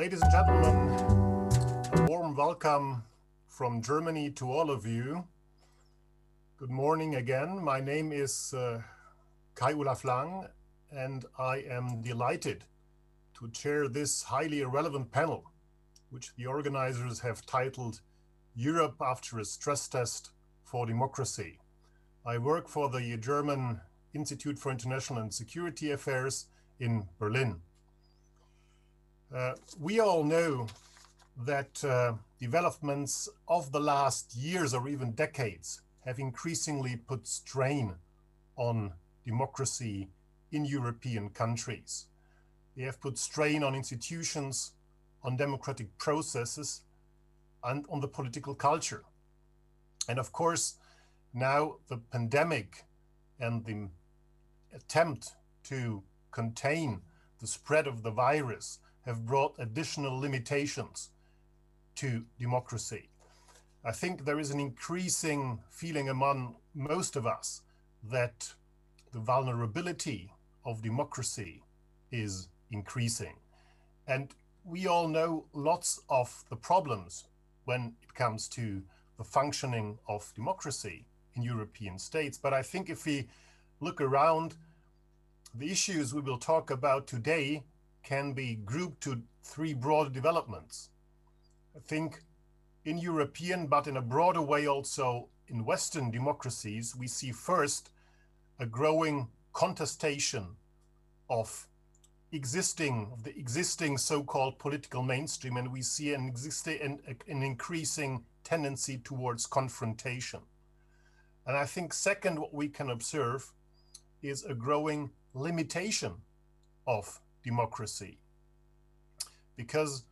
Ladies and gentlemen, a warm welcome from Germany to all of you. Good morning again. My name is uh, Kai Olaf Lang, and I am delighted to chair this highly relevant panel, which the organizers have titled Europe After a Stress Test for Democracy. I work for the German Institute for International and Security Affairs in Berlin. Uh, we all know that uh, developments of the last years or even decades have increasingly put strain on democracy in European countries. They have put strain on institutions, on democratic processes, and on the political culture. And of course, now the pandemic and the attempt to contain the spread of the virus have brought additional limitations to democracy. I think there is an increasing feeling among most of us that the vulnerability of democracy is increasing. And we all know lots of the problems when it comes to the functioning of democracy in European states. But I think if we look around, the issues we will talk about today can be grouped to three broad developments. I think in European, but in a broader way also in Western democracies, we see first a growing contestation of existing of the existing so-called political mainstream, and we see an existing an, an increasing tendency towards confrontation. And I think second, what we can observe is a growing limitation of democracy because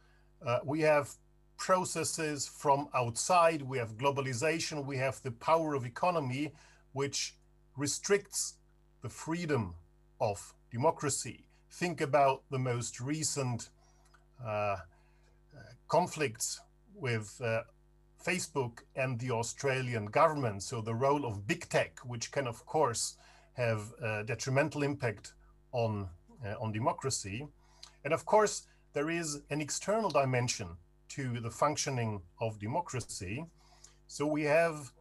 uh, we have processes from outside, we have globalization, we have the power of economy, which restricts the freedom of democracy. Think about the most recent uh, conflicts with uh, Facebook and the Australian government. So the role of big tech, which can of course have a detrimental impact on on democracy. And of course, there is an external dimension to the functioning of democracy. So we have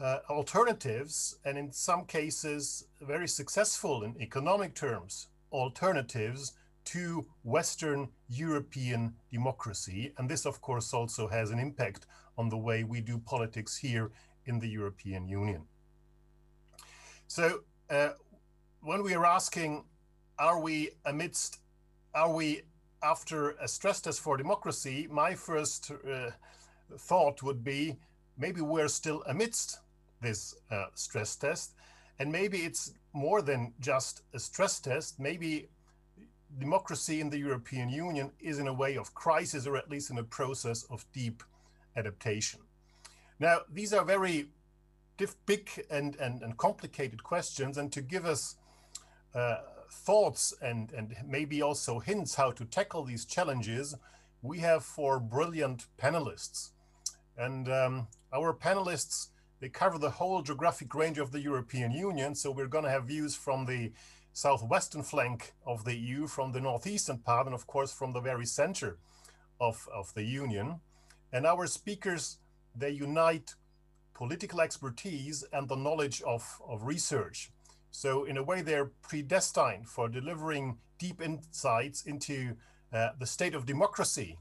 uh, alternatives, and in some cases, very successful in economic terms, alternatives to Western European democracy. And this, of course, also has an impact on the way we do politics here in the European Union. So uh, when we are asking are we amidst, are we after a stress test for democracy? My first uh, thought would be maybe we're still amidst this uh, stress test. And maybe it's more than just a stress test. Maybe democracy in the European Union is in a way of crisis or at least in a process of deep adaptation. Now, these are very big and, and, and complicated questions. And to give us uh, thoughts and, and maybe also hints how to tackle these challenges, we have four brilliant panelists. And um, our panelists, they cover the whole geographic range of the European Union. So we're going to have views from the southwestern flank of the EU, from the northeastern part, and of course from the very center of, of the Union. And our speakers, they unite political expertise and the knowledge of, of research. So in a way, they're predestined for delivering deep insights into uh, the state of democracy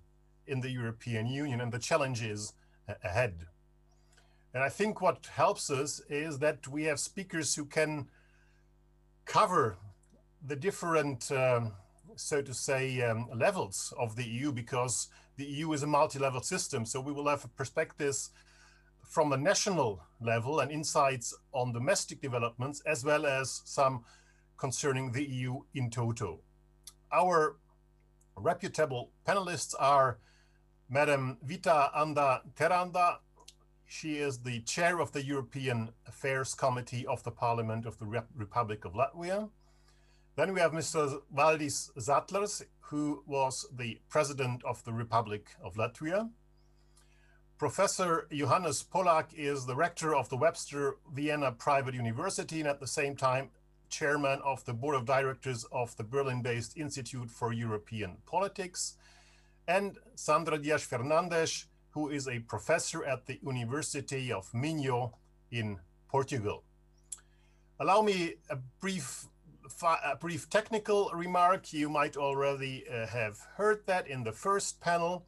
in the European Union and the challenges uh, ahead. And I think what helps us is that we have speakers who can cover the different, um, so to say, um, levels of the EU because the EU is a multi-level system. So we will have perspectives from the national level and insights on domestic developments, as well as some concerning the EU in toto. Our reputable panelists are Madam Vita Anda Terauda. She is the chair of the European Affairs Committee of the Parliament of the Rep Republic of Latvia. Then we have Mr. Valdis Zatlers, who was the president of the Republic of Latvia. Professor Johannes Pollak is the rector of the Webster Vienna Private University and at the same time chairman of the board of directors of the Berlin-based Institute for European Politics. and Sandra Dias Fernandes, who is a professor at the University of Minho in Portugal. Allow me a brief, a brief technical remark. You might already uh, have heard that in the first panel.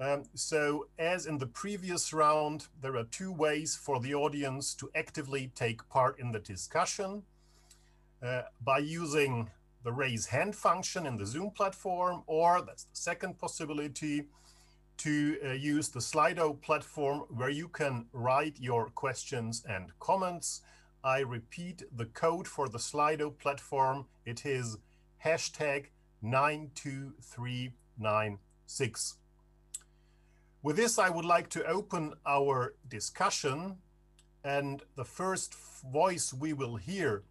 Um, so as in the previous round, there are two ways for the audience to actively take part in the discussion. Uh, by using the raise hand function in the Zoom platform, or that's the second possibility, to uh, use the Slido platform where you can write your questions and comments. I repeat the code for the Slido platform. It is hashtag 92396. With this, I would like to open our discussion. And the first voice we will hear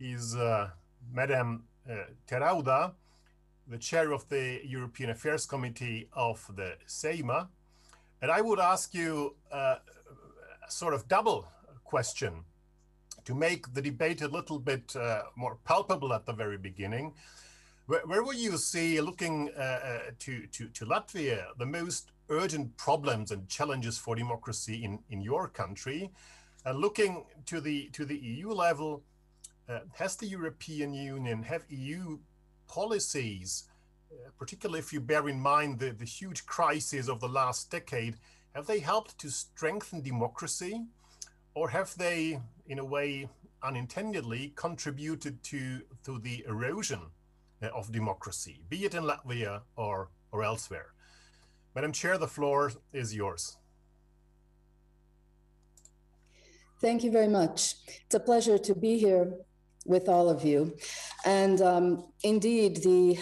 is uh, Madame uh, Terauda, the chair of the European Affairs Committee of the Saeima. And I would ask you uh, a sort of double question to make the debate a little bit uh, more palpable at the very beginning. Where, where will you see, looking uh, uh, to, to, to Latvia, the most urgent problems and challenges for democracy in, in your country? Uh, looking to the, to the EU level, uh, has the European Union, have EU policies, uh, particularly if you bear in mind the, the huge crisis of the last decade, have they helped to strengthen democracy? Or have they, in a way, unintendedly contributed to, to the erosion uh, of democracy, be it in Latvia or, or elsewhere? Madam Chair, the floor is yours. Thank you very much. It's a pleasure to be here with all of you. And um, indeed, the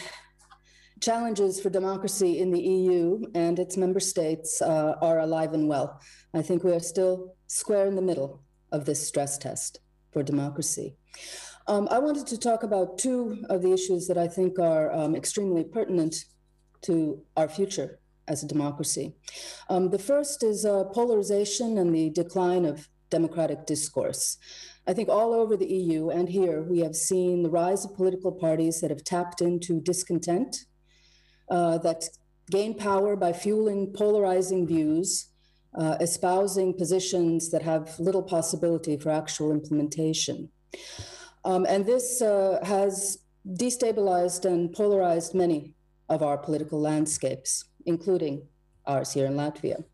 challenges for democracy in the EU and its member states uh, are alive and well. I think we are still square in the middle of this stress test for democracy. Um, I wanted to talk about two of the issues that I think are um, extremely pertinent to our future as a democracy. Um, the first is uh, polarization and the decline of democratic discourse. I think all over the EU and here, we have seen the rise of political parties that have tapped into discontent, uh, that gain power by fueling polarizing views, uh, espousing positions that have little possibility for actual implementation. Um, and this uh, has destabilized and polarized many of our political landscapes, including ours here in Latvia.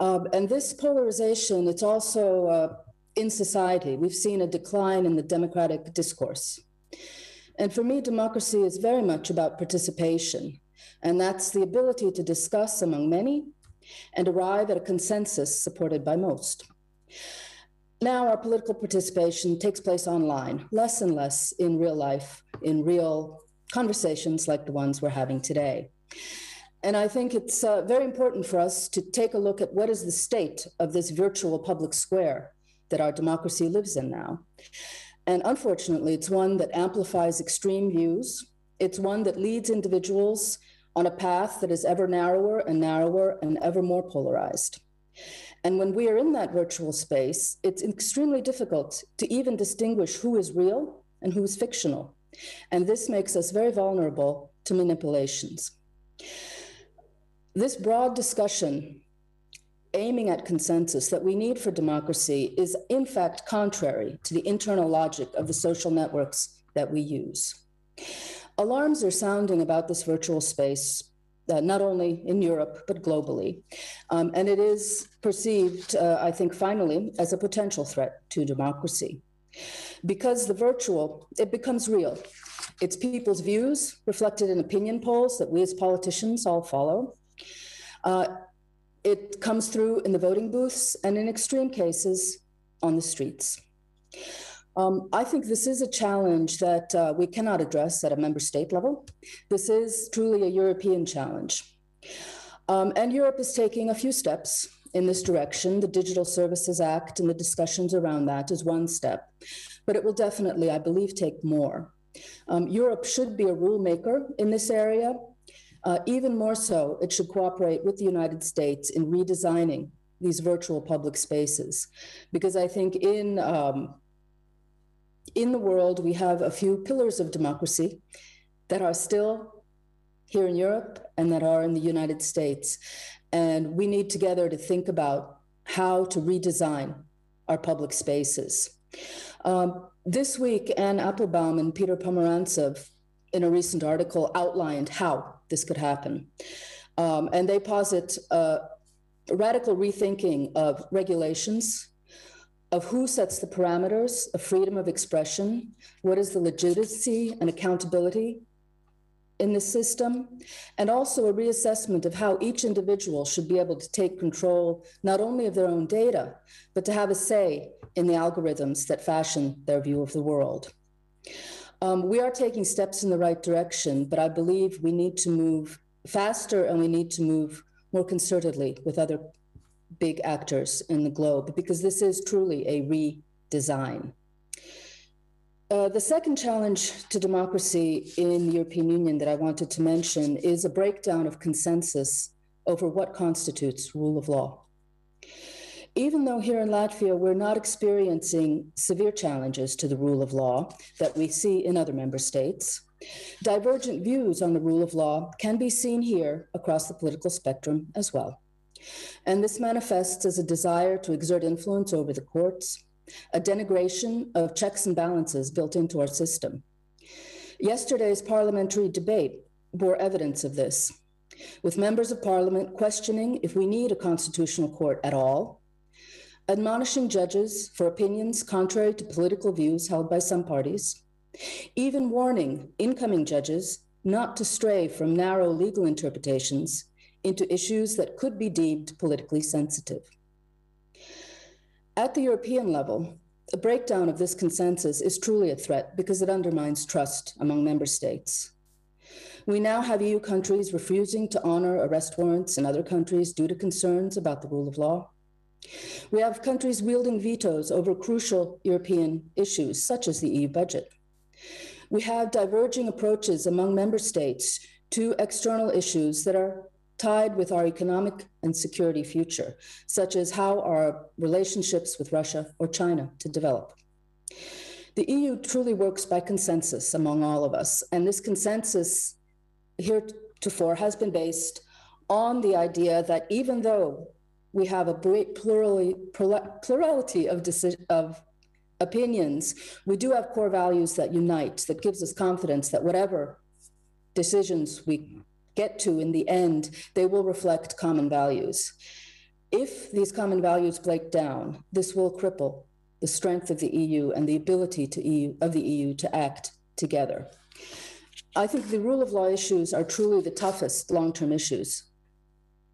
Um, and this polarization, it's also uh, in society. We've seen a decline in the democratic discourse. And for me, democracy is very much about participation. And that's the ability to discuss among many and arrive at a consensus supported by most. Now, our political participation takes place online, less and less in real life, in real conversations like the ones we're having today. And I think it's uh, very important for us to take a look at what is the state of this virtual public square that our democracy lives in now. And unfortunately, it's one that amplifies extreme views. It's one that leads individuals on a path that is ever narrower and narrower and ever more polarized. And when we are in that virtual space, it's extremely difficult to even distinguish who is real and who is fictional. And this makes us very vulnerable to manipulations. This broad discussion aiming at consensus that we need for democracy is in fact contrary to the internal logic of the social networks that we use. Alarms are sounding about this virtual space, uh, not only in Europe, but globally. Um, and it is perceived, uh, I think, finally, as a potential threat to democracy. Because the virtual, it becomes real. It's people's views reflected in opinion polls that we as politicians all follow. Uh, it comes through in the voting booths and in extreme cases on the streets. Um, I think this is a challenge that uh, we cannot address at a member state level. This is truly a European challenge. Um, and Europe is taking a few steps in this direction. The Digital Services Act and the discussions around that is one step, but it will definitely, I believe, take more. Um, Europe should be a rule maker in this area, uh, even more so, it should cooperate with the United States in redesigning these virtual public spaces. Because I think in, um, in the world, we have a few pillars of democracy that are still here in Europe and that are in the United States. And we need together to think about how to redesign our public spaces. Um, this week, Anne Applebaum and Peter Pomerantsev, in a recent article, outlined how this could happen. Um, and they posit a radical rethinking of regulations, of who sets the parameters of freedom of expression, what is the legitimacy and accountability in the system, and also a reassessment of how each individual should be able to take control not only of their own data, but to have a say in the algorithms that fashion their view of the world. Um, we are taking steps in the right direction, but I believe we need to move faster and we need to move more concertedly with other big actors in the globe because this is truly a redesign. Uh, the second challenge to democracy in the European Union that I wanted to mention is a breakdown of consensus over what constitutes rule of law. Even though here in Latvia we're not experiencing severe challenges to the rule of law that we see in other member states, divergent views on the rule of law can be seen here across the political spectrum as well. And this manifests as a desire to exert influence over the courts, a denigration of checks and balances built into our system. Yesterday's parliamentary debate bore evidence of this, with members of parliament questioning if we need a constitutional court at all, admonishing judges for opinions contrary to political views held by some parties, even warning incoming judges not to stray from narrow legal interpretations into issues that could be deemed politically sensitive. At the European level, a breakdown of this consensus is truly a threat because it undermines trust among member states. We now have EU countries refusing to honor arrest warrants in other countries due to concerns about the rule of law. We have countries wielding vetoes over crucial European issues, such as the EU budget. We have diverging approaches among member states to external issues that are tied with our economic and security future, such as how our relationships with Russia or China to develop. The EU truly works by consensus among all of us, and this consensus heretofore has been based on the idea that even though we have a great plurality, plurality of, of opinions, we do have core values that unite, that gives us confidence that whatever decisions we get to in the end, they will reflect common values. If these common values break down, this will cripple the strength of the EU and the ability EU, of the EU to act together. I think the rule of law issues are truly the toughest long term issues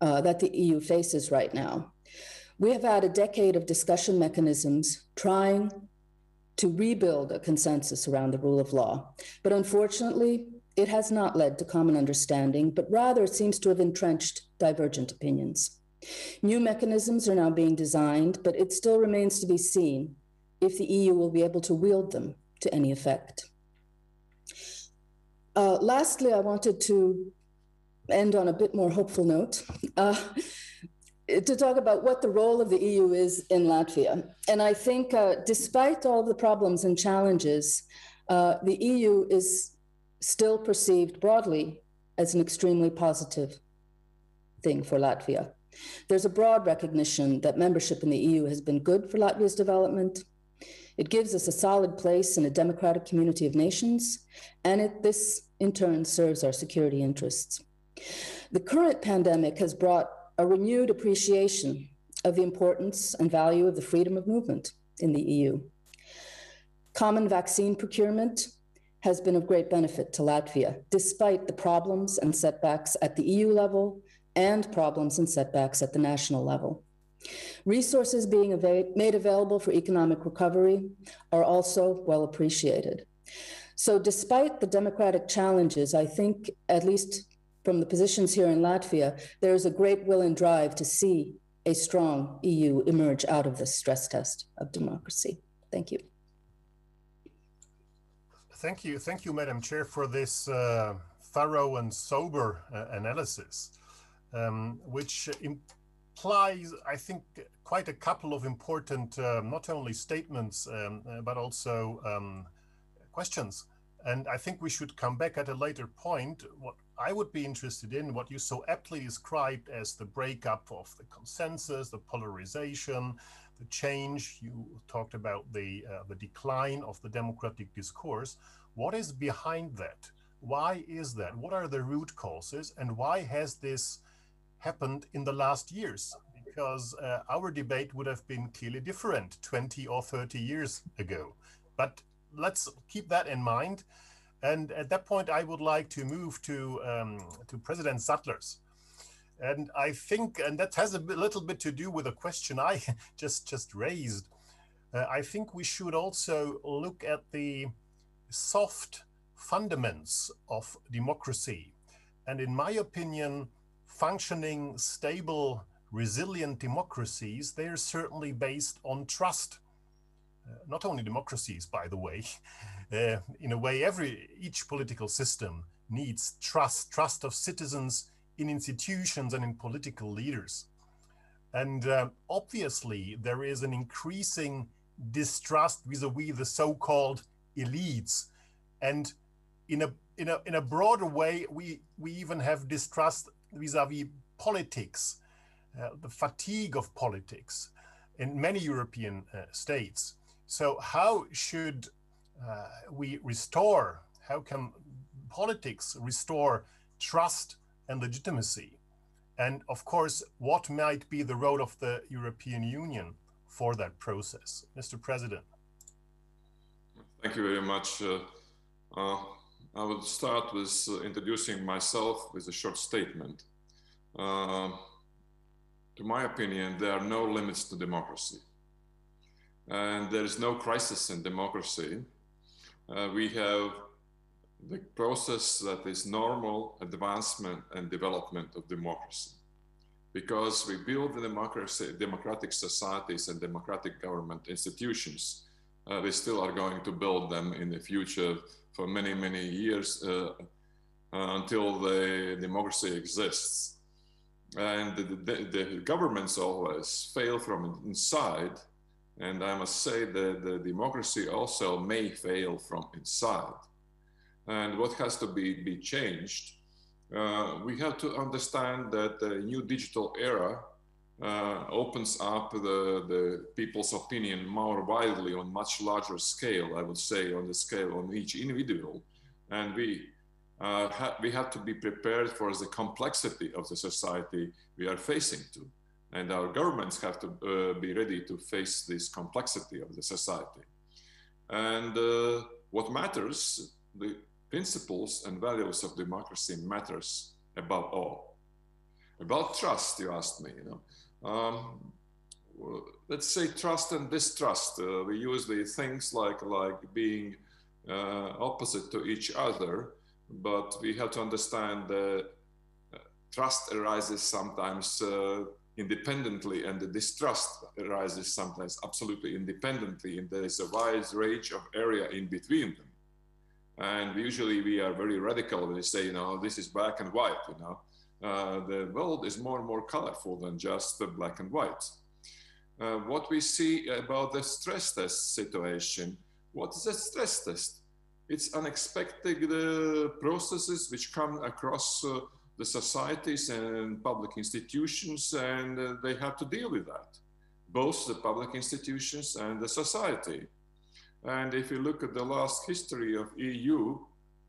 uh, that the EU faces right now. We have had a decade of discussion mechanisms trying to rebuild a consensus around the rule of law. But unfortunately, it has not led to common understanding, but rather it seems to have entrenched divergent opinions. New mechanisms are now being designed, but it still remains to be seen if the EU will be able to wield them to any effect. Uh, lastly, I wanted to end on a bit more hopeful note. Uh, to talk about what the role of the EU is in Latvia. And I think, uh, despite all the problems and challenges, uh, the EU is still perceived broadly as an extremely positive thing for Latvia. There's a broad recognition that membership in the EU has been good for Latvia's development. It gives us a solid place in a democratic community of nations, and it, this in turn serves our security interests. The current pandemic has brought a renewed appreciation of the importance and value of the freedom of movement in the EU. Common vaccine procurement has been of great benefit to Latvia, despite the problems and setbacks at the EU level and problems and setbacks at the national level. Resources being av- made available for economic recovery are also well appreciated. So, despite the democratic challenges, I think, at least from the positions here in Latvia, there is a great will and drive to see a strong EU emerge out of this stress test of democracy. Thank you. Thank you, thank you, Madam Chair, for this uh, thorough and sober uh, analysis, um, which implies, I think, quite a couple of important, uh, not only statements, um, uh, but also um, questions. And I think we should come back at a later point. What I would be interested in what you so aptly described as the breakup of the consensus, the polarization, the change. You talked about the, uh, the decline of the democratic discourse. What is behind that? Why is that? What are the root causes? And why has this happened in the last years? Because uh, our debate would have been clearly different 20 or 30 years ago. But let's keep that in mind. And at that point, I would like to move to, um, to President Zatlers. And I think, and that has a bit, little bit to do with a question I just, just raised. Uh, I think we should also look at the soft fundaments of democracy. And in my opinion, functioning, stable, resilient democracies, they are certainly based on trust. Uh, not only democracies, by the way, in a way, every each political system needs trust, trust of citizens in institutions and in political leaders. And uh, obviously, there is an increasing distrust vis-a-vis the so-called elites. And in a in a in a broader way, we we even have distrust vis-a-vis politics, uh, the fatigue of politics in many European uh, states. So how should uh, we restore? How can politics restore trust and legitimacy? And of course, what might be the role of the European Union for that process? Mr. President. Thank you very much. Uh, uh, I will start with uh, introducing myself with a short statement. Uh, to my opinion, there are no limits to democracy. And there is no crisis in democracy. Uh, we have the process that is normal advancement and development of democracy. Because we build the democracy, democratic societies and democratic government institutions, uh, we still are going to build them in the future for many, many years uh, uh until the democracy exists. And the, the, the, governments always fail from inside. And I must say that the democracy also may fail from inside. And what has to be, be changed? Uh, we have to understand that the new digital era uh, opens up the, the people's opinion more widely on much larger scale, I would say, on the scale on each individual. And we, uh, ha we have to be prepared for the complexity of the society we are facing to. And our governments have to uh, be ready to face this complexity of the society. And uh, what matters, the principles and values of democracy matters above all. About trust, you asked me, you know. Um, let's say trust and distrust. Uh, we use the things like like being uh, opposite to each other, but we have to understand that uh, trust arises sometimes uh, independently, and the distrust arises sometimes absolutely independently, and there is a wide range of area in between them. And usually we are very radical when we say, you know, this is black and white, you know uh, the world is more and more colorful than just the black and white. Uh, what we see about the stress test situation, what is a stress test? It's unexpected uh, processes which come across uh, the societies and public institutions and uh, they have to deal with that, both the public institutions and the society. And if you look at the last history of EU,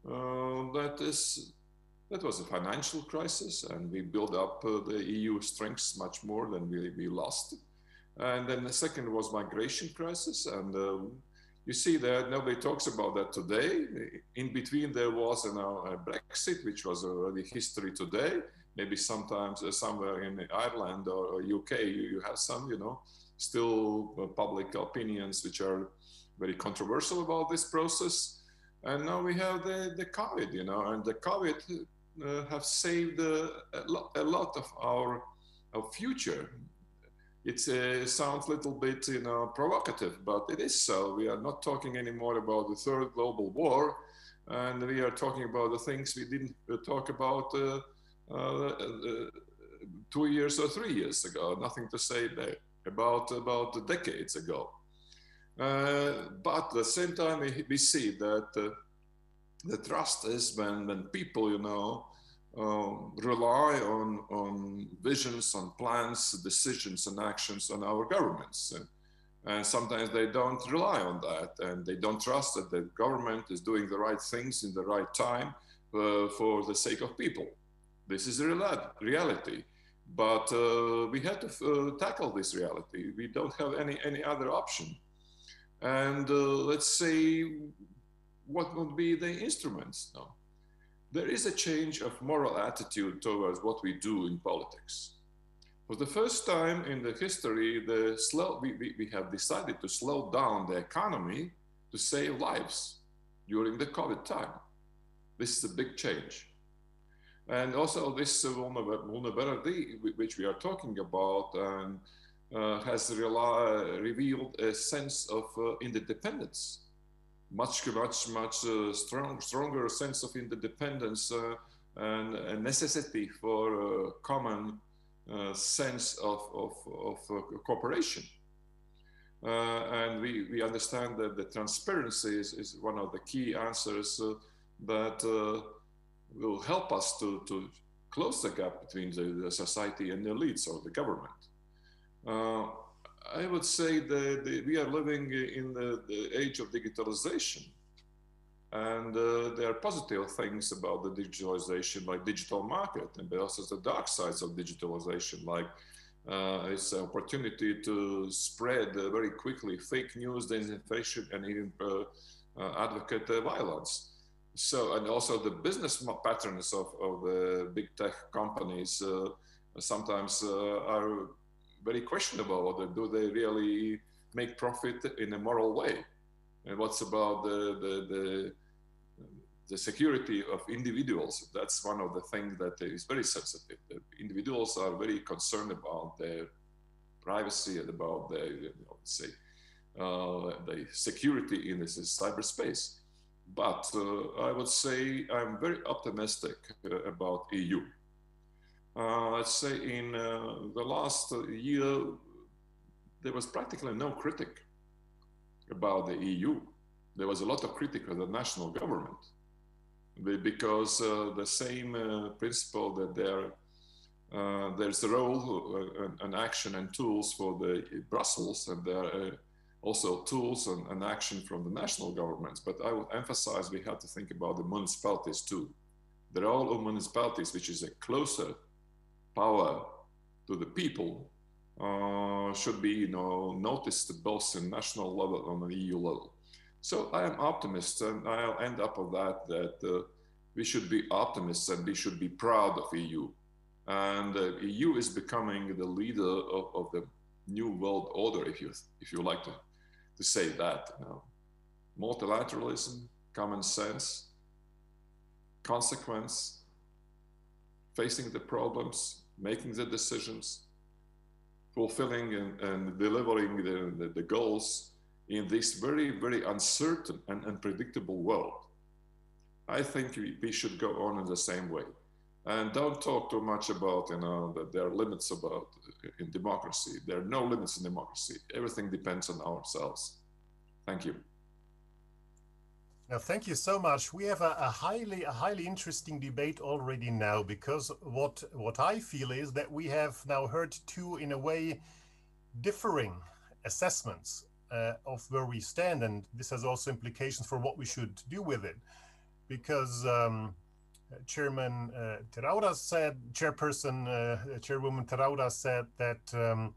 uh, that is that was a financial crisis, and we built up uh, the EU strengths much more than we, we lost. And then the second was migration crisis, and uh, you see that nobody talks about that today. In between, there was you know, a Brexit, which was already history today. Maybe sometimes uh, somewhere in Ireland or, UK, you, you, have some, you know, still uh, public opinions which are very controversial about this process. And now we have the, the COVID, you know, and the COVID uh, have saved uh, a, lot, a lot of our, our future. It uh, sounds a little bit, you know, provocative, but it is so. We are not talking anymore about the third global war, and we are talking about the things we didn't talk about uh, uh, two years or three years ago. Nothing to say there about about decades ago. Uh, but at the same time, we, we see that the trust is when when people, you know, um, rely on, on visions, on plans, decisions, and actions on our governments. And, and sometimes they don't rely on that and they don't trust that the government is doing the right things in the right time uh, for the sake of people. This is a reality. But uh, we have to uh, tackle this reality. We don't have any, any other option. And uh, let's say, what would be the instruments? No there is a change of moral attitude towards what we do in politics. For the first time in the history, the slow, we, we, we have decided to slow down the economy to save lives during the COVID time. This is a big change. And also this vulnerability which we are talking about uh, has revealed a sense of uh, interdependence much, much, much uh, strong, stronger sense of interdependence uh, and a necessity for a common uh, sense of, of, of uh, cooperation. Uh, and we, we understand that the transparency is, is one of the key answers uh, that will help us to, to close the gap between the, the society and the elites or the government. I would say that we are living in the, the age of digitalization. And uh, there are positive things about the digitalization, like digital market, and are also the dark sides of digitalization, like uh, it's an opportunity to spread uh, very quickly fake news, disinformation, and even uh, uh, advocate uh, violence. So, and also the business patterns of, of the big tech companies sometimes are very questionable whether do they really make profit in a moral way? And what's about the the the, the security of individuals? That's one of the things that is very sensitive. The individuals are very concerned about their privacy and about their you know, say uh, the security in this cyberspace. But uh, I would say I'm very optimistic uh, about EU let's say in uh, the last year, there was practically no critic about the EU. There was a lot of critic of the national government because uh, the same uh, principle that there uh, there's a role uh, and, and, action and tools for the Brussels and there are also tools and, and action from the national governments. But I would emphasize we have to think about the municipalities too. The role of municipalities, which is a closer power to the people uh, should be you know noticed both in national level and on EU level. So I am optimist, and I'll end up on that that uh, we should be optimists and we should be proud of EU. And uh, EU is becoming the leader of, of, the new world order, if you if you like to to say that. You know. Multilateralism, common sense, consequence, facing the problems, making the decisions, fulfilling and, and delivering the, the, the, goals in this very, very uncertain and unpredictable world. I think we, we should go on in the same way. And don't talk too much about, you know, that there are limits about in democracy. There are no limits in democracy. Everything depends on ourselves. Thank you. Now, thank you so much. We have a, a, highly, a highly interesting debate already now because what what I feel is that we have now heard two, in a way, differing assessments uh, of where we stand, and this has also implications for what we should do with it, because. Um, Chairman uh, Terauda said, Chairperson, uh, Chairwoman Terauda said that um,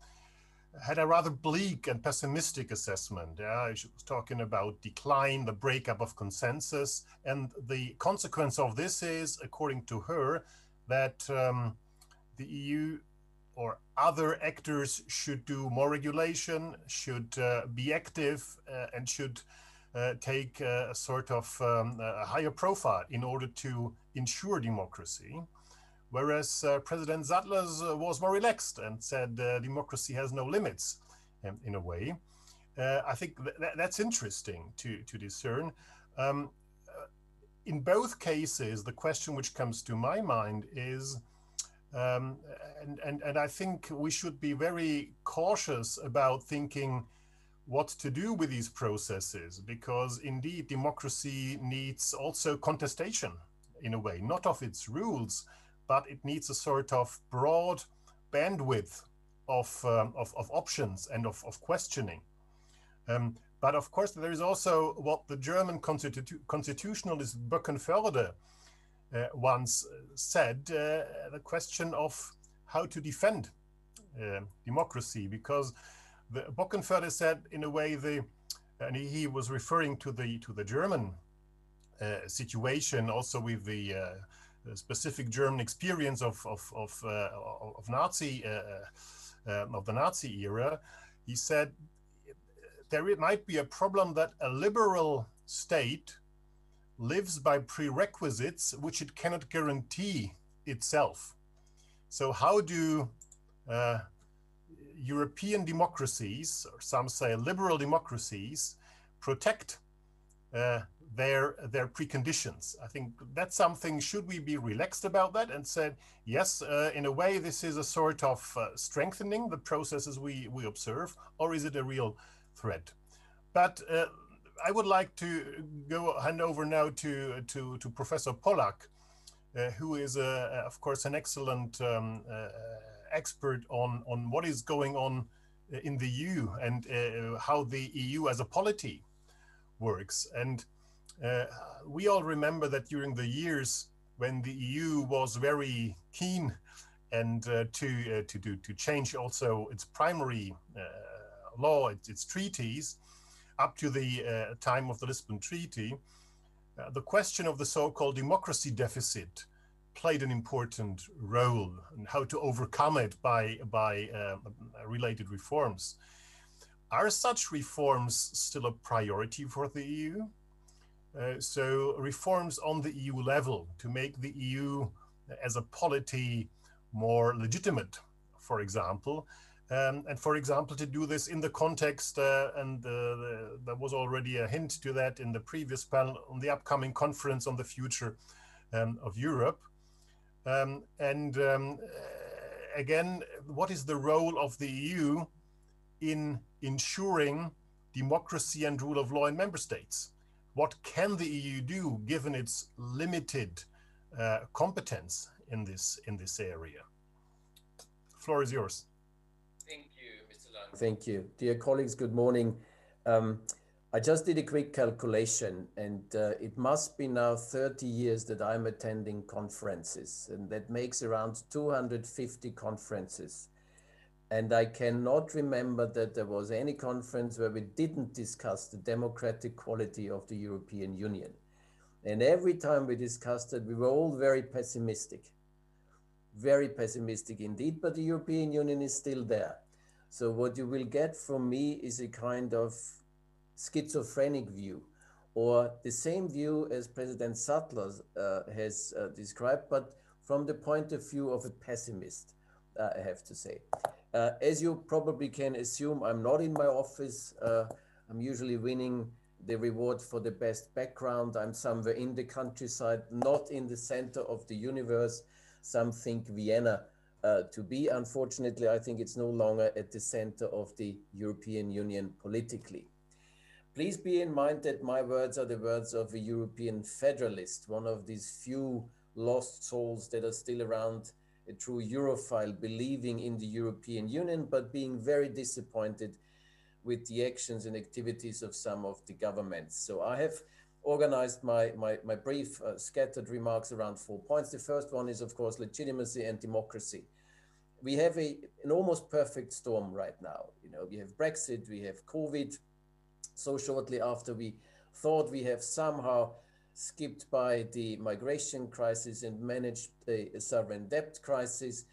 had a rather bleak and pessimistic assessment. Yeah, she was talking about decline, the breakup of consensus, and the consequence of this is, according to her, that um, the EU or other actors should do more regulation, should uh, be active, uh, and should uh, take a sort of um, a higher profile in order to ensure democracy whereas uh, President Zatlers uh, was more relaxed and said uh, democracy has no limits um, in a way. I think th that's interesting to, to discern. Um, in both cases, the question which comes to my mind is, um, and, and, and I think we should be very cautious about thinking what to do with these processes, because indeed democracy needs also contestation in a way, not of its rules, but it needs a sort of broad bandwidth of, um, of, of, options and of, of questioning. Um, but of course, there is also what the German constitu constitutionalist Böckenförde uh, once said, uh, the question of how to defend uh, democracy, because the Böckenförde said in a way the, and he, he was referring to the to the German uh, situation also with the uh, specific German experience of of of, uh, of Nazi um, of the Nazi era, he said there might be a problem that a liberal state lives by prerequisites which it cannot guarantee itself. So how do uh, European democracies, or some say liberal democracies, protect uh, their their preconditions. I think that's something. Should we be relaxed about that and said yes, uh, in a way, this is a sort of uh, strengthening the processes we we observe, or is it a real threat? But uh, I would like to go hand over now to to to Professor Pollak, uh, who is, uh, of course, an excellent um, expert on on what is going on in the EU and how the EU as a polity works and uh, we all remember that during the years when the EU was very keen and uh, to uh, to do to change also its primary uh, law, its, its, treaties, up to the uh, time of the Lisbon Treaty, the question of the so-called democracy deficit played an important role and how to overcome it by by related reforms. Are such reforms still a priority for the EU? Uh, so reforms on the EU level to make the EU as a polity more legitimate, for example, um, and for example, to do this in the context, uh, and uh, the, there was already a hint to that in the previous panel on the upcoming conference on the future um, of Europe. Um, and um, again, what is the role of the EU in ensuring democracy and rule of law in member states? What can the EU do given its limited uh, competence in this in this area? Floor is yours. Thank you, Mr. Lang. Thank you, dear colleagues. Good morning. Um, I just did a quick calculation, and uh, it must be now 30 years that I'm attending conferences, and that makes around 250 conferences. And I cannot remember that there was any conference where we didn't discuss the democratic quality of the European Union. And every time we discussed it, we were all very pessimistic, very pessimistic indeed, but the European Union is still there. So what you will get from me is a kind of schizophrenic view or the same view as President Sattler uh, has uh, described, but from the point of view of a pessimist, I have to say. Uh, as you probably can assume, I'm not in my office. Uh, I'm usually winning the reward for the best background. I'm somewhere in the countryside, not in the center of the universe. Some think Vienna uh, to be. Unfortunately, I think it's no longer at the center of the European Union politically. Please be in mind that my words are the words of a European federalist, one of these few lost souls that are still around a true Europhile, believing in the European Union, but being very disappointed with the actions and activities of some of the governments. So I have organized my, my, my brief uh, scattered remarks around four points. The first one is, of course, legitimacy and democracy. We have a, an almost perfect storm right now. You know, we have Brexit, we have COVID. So shortly after we thought we have somehow skipped by the migration crisis and managed the sovereign debt crisis.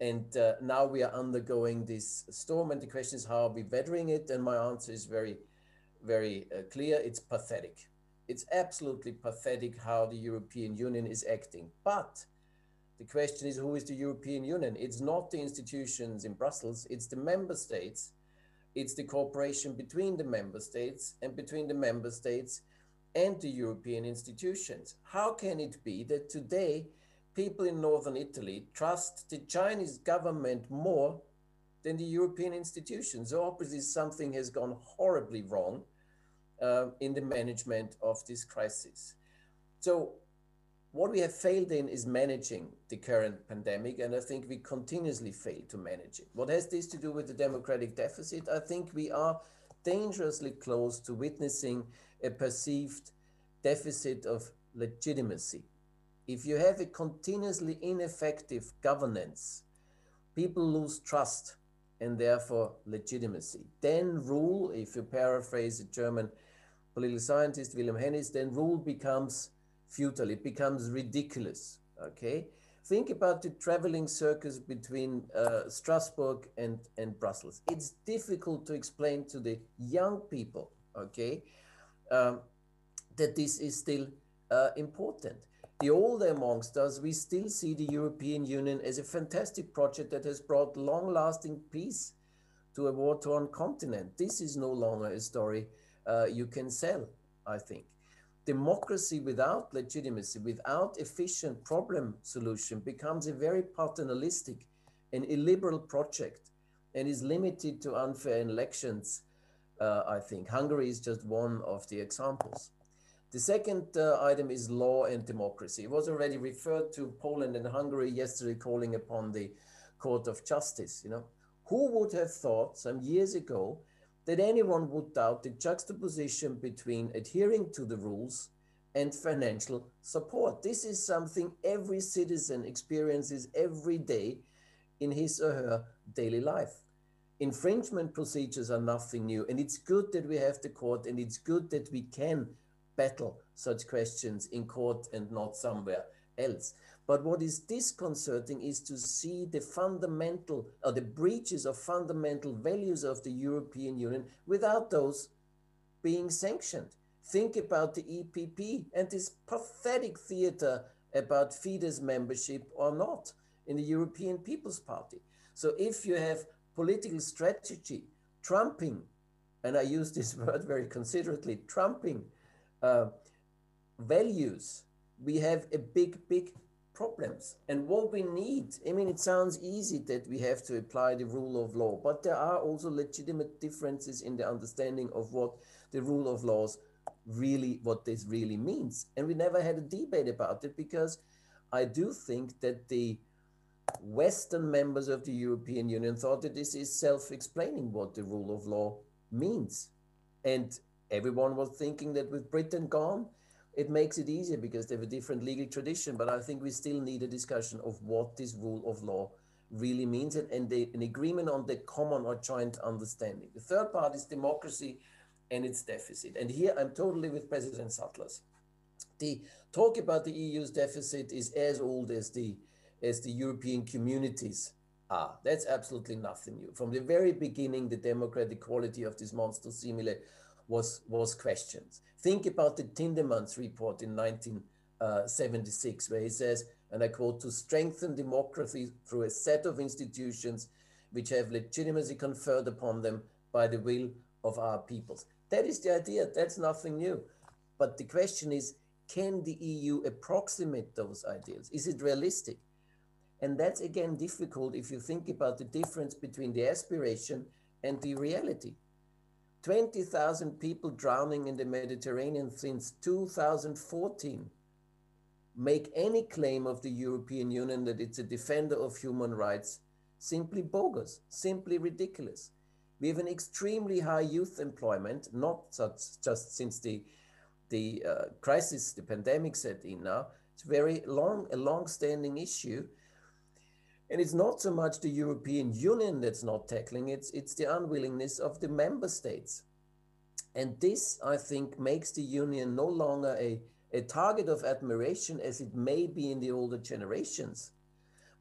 And uh, now we are undergoing this storm. And the question is, how are we weathering it? And my answer is very, very uh, clear. It's pathetic. It's absolutely pathetic how the European Union is acting. But the question is, who is the European Union? It's not the institutions in Brussels, it's the member states. It's the cooperation between the member states and between the member states and the European institutions. How can it be that today people in northern Italy trust the Chinese government more than the European institutions? So obviously something has gone horribly wrong uh, in the management of this crisis. So what we have failed in is managing the current pandemic, and I think we continuously fail to manage it. What has this to do with the democratic deficit? I think we are dangerously close to witnessing a perceived deficit of legitimacy. If you have a continuously ineffective governance, people lose trust and therefore legitimacy. Then rule, if you paraphrase a German political scientist, Wilhelm Hennis, then rule becomes futile, it becomes ridiculous. Okay? Think about the traveling circus between uh, Strasbourg and, and Brussels. It's difficult to explain to the young people, okay, um, that this is still uh, important. The older amongst us, we still see the European Union as a fantastic project that has brought long lasting peace to a war torn continent. This is no longer a story uh, you can sell, I think democracy without legitimacy, without efficient problem solution, becomes a very paternalistic and illiberal project and is limited to unfair elections, uh, I think. Hungary is just one of the examples. The second uh, item is law and democracy. It was already referred to Poland and Hungary yesterday calling upon the Court of Justice. You know, who would have thought some years ago that anyone would doubt the juxtaposition between adhering to the rules and financial support. This is something every citizen experiences every day in his or her daily life. Infringement procedures are nothing new, and it's good that we have the court, and it's good that we can battle such questions in court and not somewhere else. But what is disconcerting is to see the fundamental or the breaches of fundamental values of the European Union without those being sanctioned. Think about the EPP and this pathetic theater about Fidesz membership or not in the European People's Party. So if you have political strategy trumping, and I use this word very considerately, trumping uh, values, we have a big, big problems. And what we need, I mean, it sounds easy that we have to apply the rule of law, but there are also legitimate differences in the understanding of what the rule of laws really, what this really means. And we never had a debate about it because I do think that the Western members of the European Union thought that this is self explaining what the rule of law means. And everyone was thinking that with Britain gone, it makes it easier because they have a different legal tradition. But I think we still need a discussion of what this rule of law really means and, and the, an agreement on the common or joint understanding. The third part is democracy and its deficit. And here I'm totally with President Zatlers. The talk about the EU's deficit is as old as the as the European communities are. That's absolutely nothing new. From the very beginning, the democratic quality of this monster simile was was questioned. Think about the Tindemans report in 1976, where he says, and I quote, to strengthen democracy through a set of institutions which have legitimacy conferred upon them by the will of our peoples. That is the idea. That's nothing new. But the question is, can the EU approximate those ideals? Is it realistic? And that's again difficult if you think about the difference between the aspiration and the reality. 20,000 people drowning in the Mediterranean since 2014 make any claim of the European Union that it's a defender of human rights simply bogus, simply ridiculous. We have an extremely high youth employment, not such, just since the, the uh, crisis, the pandemic set in now. It's very long, a long-standing issue and it's not so much the European Union that's not tackling it, it's the unwillingness of the member states. And this, I think, makes the Union no longer a, a target of admiration as it may be in the older generations,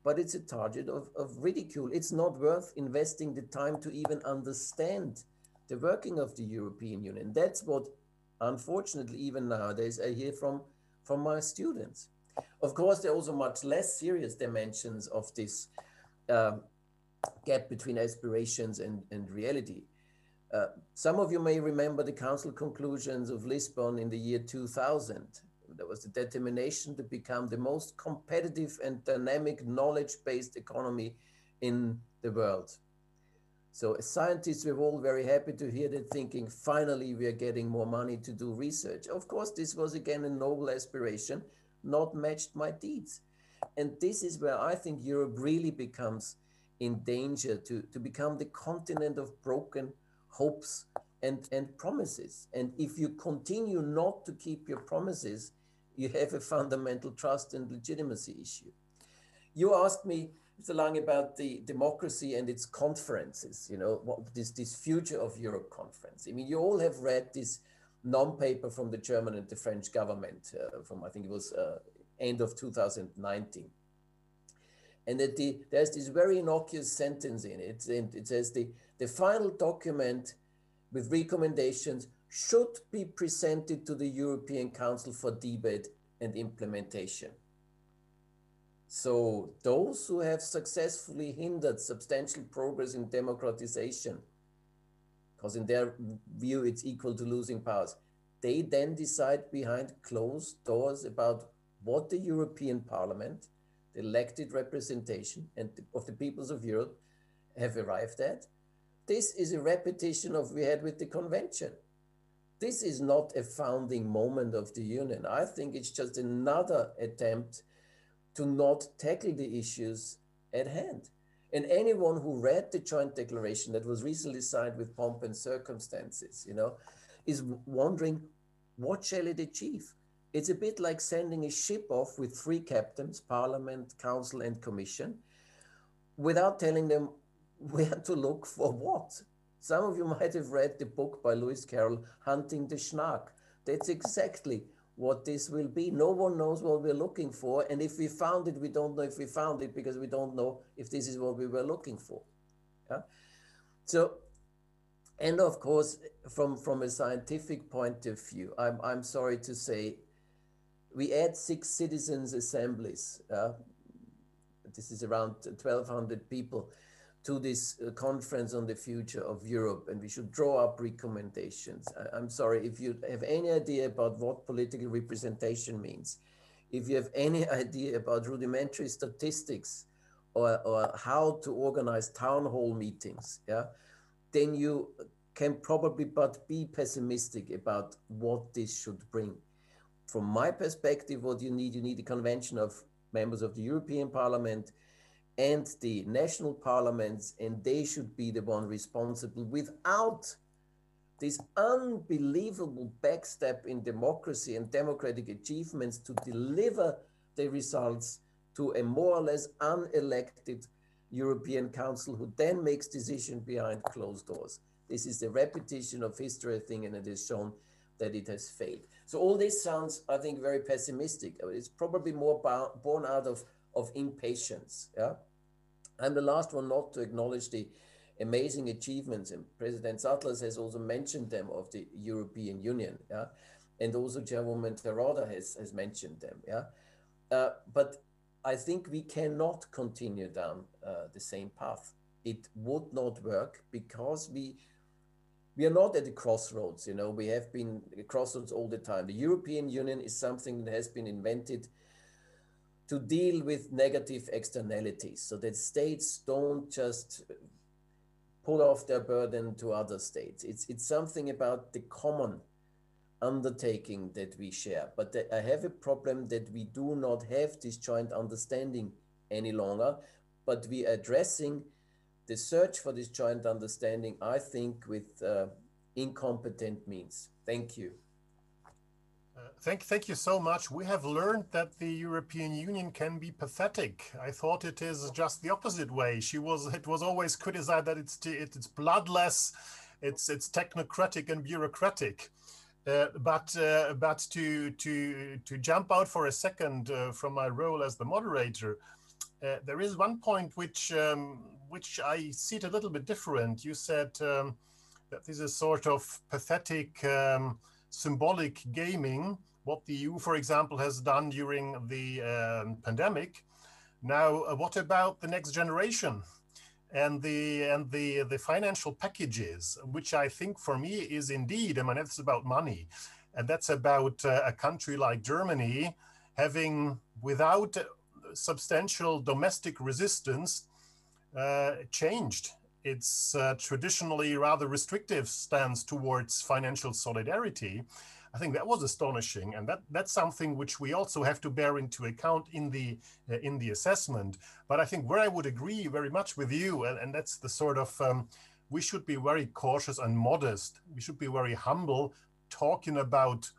but it's a target of, of ridicule. It's not worth investing the time to even understand the working of the European Union. That's what, unfortunately, even nowadays, I hear from, from my students. Of course, there are also much less serious dimensions of this um, gap between aspirations and, and reality. Uh, some of you may remember the council conclusions of Lisbon in the year 2000. There was the determination to become the most competitive and dynamic knowledge-based economy in the world. So as scientists, we're all very happy to hear that thinking, finally, we are getting more money to do research. Of course, this was again a noble aspiration, not matched my deeds. And this is where I think Europe really becomes in danger to, to become the continent of broken hopes and, and promises. And if you continue not to keep your promises, you have a fundamental trust and legitimacy issue. You asked me, Mr. Lang, about the democracy and its conferences, you know, what this, this future of Europe conference. I mean, you all have read this non-paper from the German and the French government uh, from, I think it was uh, end of 2019. And that the, there's this very innocuous sentence in it, and it says the, the final document with recommendations should be presented to the European Council for debate and implementation. So those who have successfully hindered substantial progress in democratization, because in their view it's equal to losing powers, they then decide behind closed doors about what the European Parliament, the elected representation and of the peoples of Europe have arrived at. This is a repetition of we had with the convention. This is not a founding moment of the union. I think it's just another attempt to not tackle the issues at hand. And anyone who read the joint declaration that was recently signed with pomp and circumstances, you know, is wondering what shall it achieve? It's a bit like sending a ship off with three captains, parliament, council, and commission, without telling them where to look for what. Some of you might have read the book by Lewis Carroll, Hunting the Snark. That's exactly what this will be. No one knows what we're looking for. And if we found it, we don't know if we found it because we don't know if this is what we were looking for. Yeah? So, and of course, from, from a scientific point of view, I'm, I'm sorry to say, we had six citizens' assemblies. Uh, this is around 1,200 people to this uh, conference on the future of Europe, and we should draw up recommendations. I, am sorry, if you have any idea about what political representation means, if you have any idea about rudimentary statistics or, or how to organize town hall meetings, yeah, then you can probably but be pessimistic about what this should bring. From my perspective, what you need, you need a convention of members of the European Parliament, and the national parliaments, and they should be the one responsible without this unbelievable backstep in democracy and democratic achievements to deliver the results to a more or less unelected European Council who then makes decisions behind closed doors. This is the repetition of history, I think, and it has shown that it has failed. So all this sounds, I think, very pessimistic. It's probably more born out of, of impatience. Yeah. I'm the last one not to acknowledge the amazing achievements, and President Zatlers has also mentioned them of the European Union, yeah, and also Chairwoman Terauda has, has mentioned them, yeah. Uh, but I think we cannot continue down uh, the same path. It would not work because we we are not at the crossroads. You know, we have been crossroads all the time. The European Union is something that has been invented to deal with negative externalities so that states don't just pull off their burden to other states. It's, it's something about the common undertaking that we share. But I have a problem that we do not have this joint understanding any longer, but we are addressing the search for this joint understanding, I think, with uh, incompetent means. Thank you. Thank, thank you so much. We have learned that the European Union can be pathetic. I thought it is just the opposite way. She was, it was always criticized that it's, it's bloodless, it's, it's technocratic and bureaucratic. Uh, but uh, but to to to jump out for a second uh, from my role as the moderator, uh, there is one point which um, which I see it a little bit different. You said um, that this is sort of pathetic. Um, symbolic gaming, what the EU, for example, has done during the um, pandemic. Now, uh, what about the next generation? and the and the the financial packages which i think for me is indeed i mean it's about money and that's about uh, a country like germany having without substantial domestic resistance uh, changed its uh, traditionally rather restrictive stance towards financial solidarity. I think that was astonishing, and that that's something which we also have to bear into account in the uh, in the assessment. But I think where I would agree very much with you, and, and that's the sort of um, we should be very cautious and modest. We should be very humble, talking about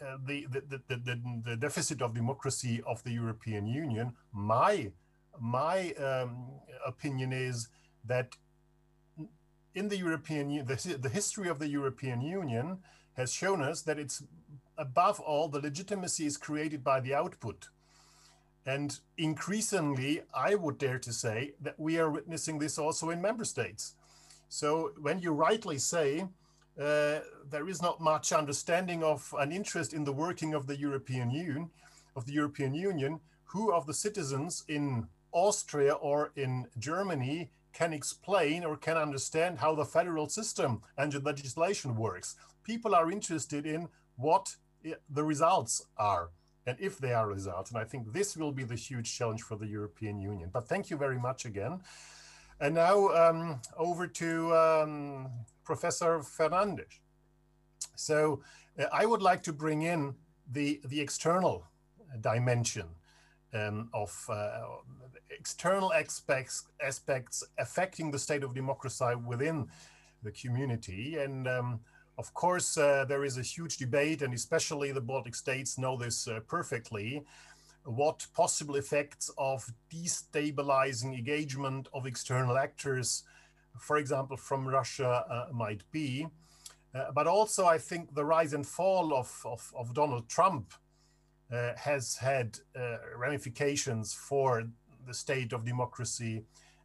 uh, the, the, the, the, deficit of democracy of the European Union. My my um, opinion is that in the European the, the history of the European Union has shown us that it's above all the legitimacy is created by the output. And increasingly, I would dare to say that we are witnessing this also in member states. So when you rightly say uh, there is not much understanding of an interest in the working of the European Union, of the European Union, who of the citizens in Austria or in Germany can explain or can understand how the federal system and the legislation works. People are interested in what the results are and if they are results. And I think this will be the huge challenge for the European Union. But thank you very much again. And now um, over to um, Professor Fernandes. So uh, I would like to bring in the, the external dimension um, of uh, external aspects, aspects affecting the state of democracy within the community. And um, of course, uh, there is a huge debate, and especially the Baltic states know this uh, perfectly, what possible effects of destabilizing engagement of external actors, for example, from Russia, uh, might be. Uh, but also, I think the rise and fall of, of, of Donald Trump uh, has had uh, ramifications for the state of democracy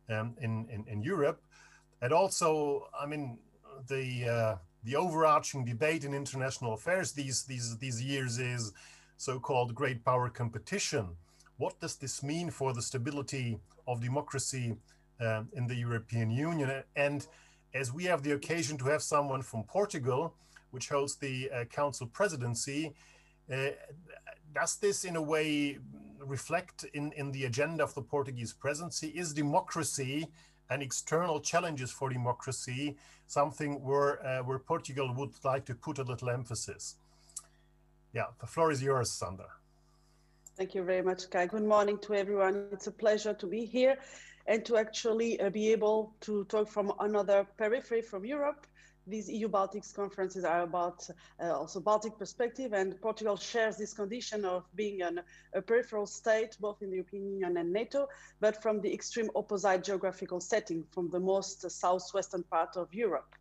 um, in, in, in, Europe. And also, I mean, the, uh, the overarching debate in international affairs these, these, these years is so-called great power competition. What does this mean for the stability of democracy uh, in the European Union? And as we have the occasion to have someone from Portugal, which holds the uh, council presidency, uh, does this in a way reflect in, in the agenda of the Portuguese presidency? Is democracy and external challenges for democracy something where, uh, where Portugal would like to put a little emphasis? Yeah, the floor is yours, Sandra. Thank you very much, Kai. Good morning to everyone. It's a pleasure to be here and to actually uh, be able to talk from another periphery from Europe. These EU Baltics conferences are about uh, also Baltic perspective, and Portugal shares this condition of being an, a peripheral state, both in the European Union and NATO, but from the extreme opposite geographical setting, from the most uh, southwestern part of Europe.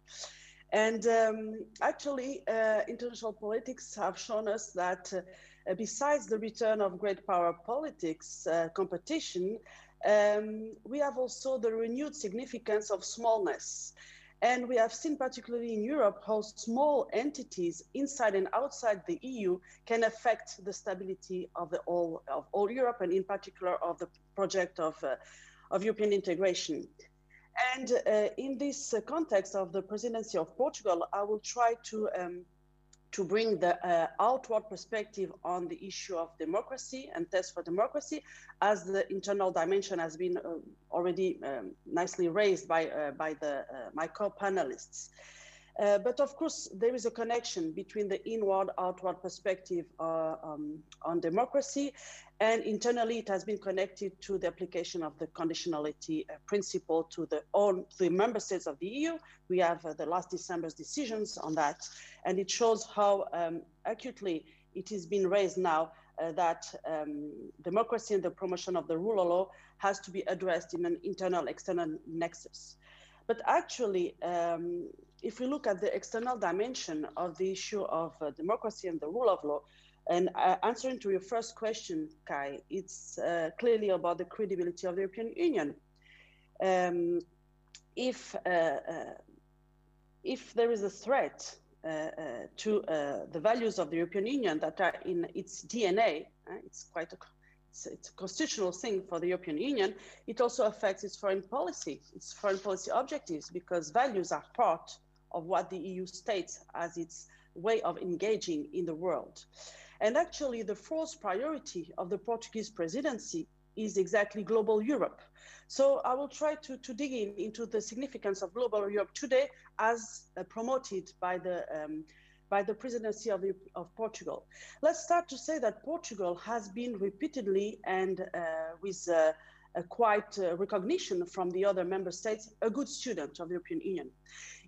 And um, actually, uh, international politics have shown us that uh, besides the return of great power politics uh, competition, um, we have also the renewed significance of smallness. And we have seen, particularly in Europe, how small entities inside and outside the EU can affect the stability of the all of all Europe, and in particular of the project of, uh, of European integration. And uh, in this uh, context of the presidency of Portugal, I will try to um, to bring the uh, outward perspective on the issue of democracy and test for democracy, as the internal dimension has been uh, already um, nicely raised by uh, by the uh, my co-panelists. Uh, but of course, there is a connection between the inward outward perspective uh, um, on democracy, and internally it has been connected to the application of the conditionality uh, principle to the the member states of the EU. We have uh, the last December's decisions on that, and it shows how um, acutely it has been raised now uh, that um, democracy and the promotion of the rule of law has to be addressed in an internal external nexus. But actually, um, if we look at the external dimension of the issue of uh, democracy and the rule of law, and uh, answering to your first question, Kai, it's uh, clearly about the credibility of the European Union. Um, if uh, uh, if there is a threat uh, to the values of the European Union that are in its DNA, it's quite a it's, it's, a constitutional thing for the European Union, it also affects its foreign policy, its foreign policy objectives, because values are part of what the EU states as its way of engaging in the world. And actually, the fourth priority of the Portuguese presidency is exactly global Europe. So I will try to, to dig in into the significance of global Europe today as uh, promoted by the um, by the presidency of, of Portugal. Let's start to say that Portugal has been repeatedly and uh, with uh, quite uh, recognition from the other member states, a good student of the European Union.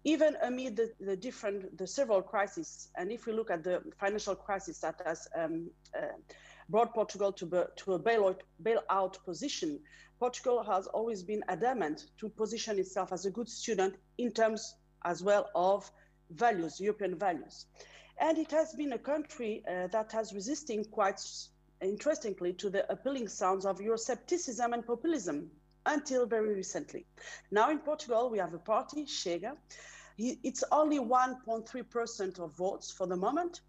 Even amid the, the different, the several crises, and if we look at the financial crisis that has um, uh, brought Portugal to, to a bailout, bailout position, Portugal has always been adamant to position itself as a good student in terms as well of values, European values. And it has been a country uh, that has resisting quite interestingly to the appealing sounds of Euroscepticism and populism until very recently. Now in Portugal, we have a party, Chega. It's only 1.3% of votes for the moment.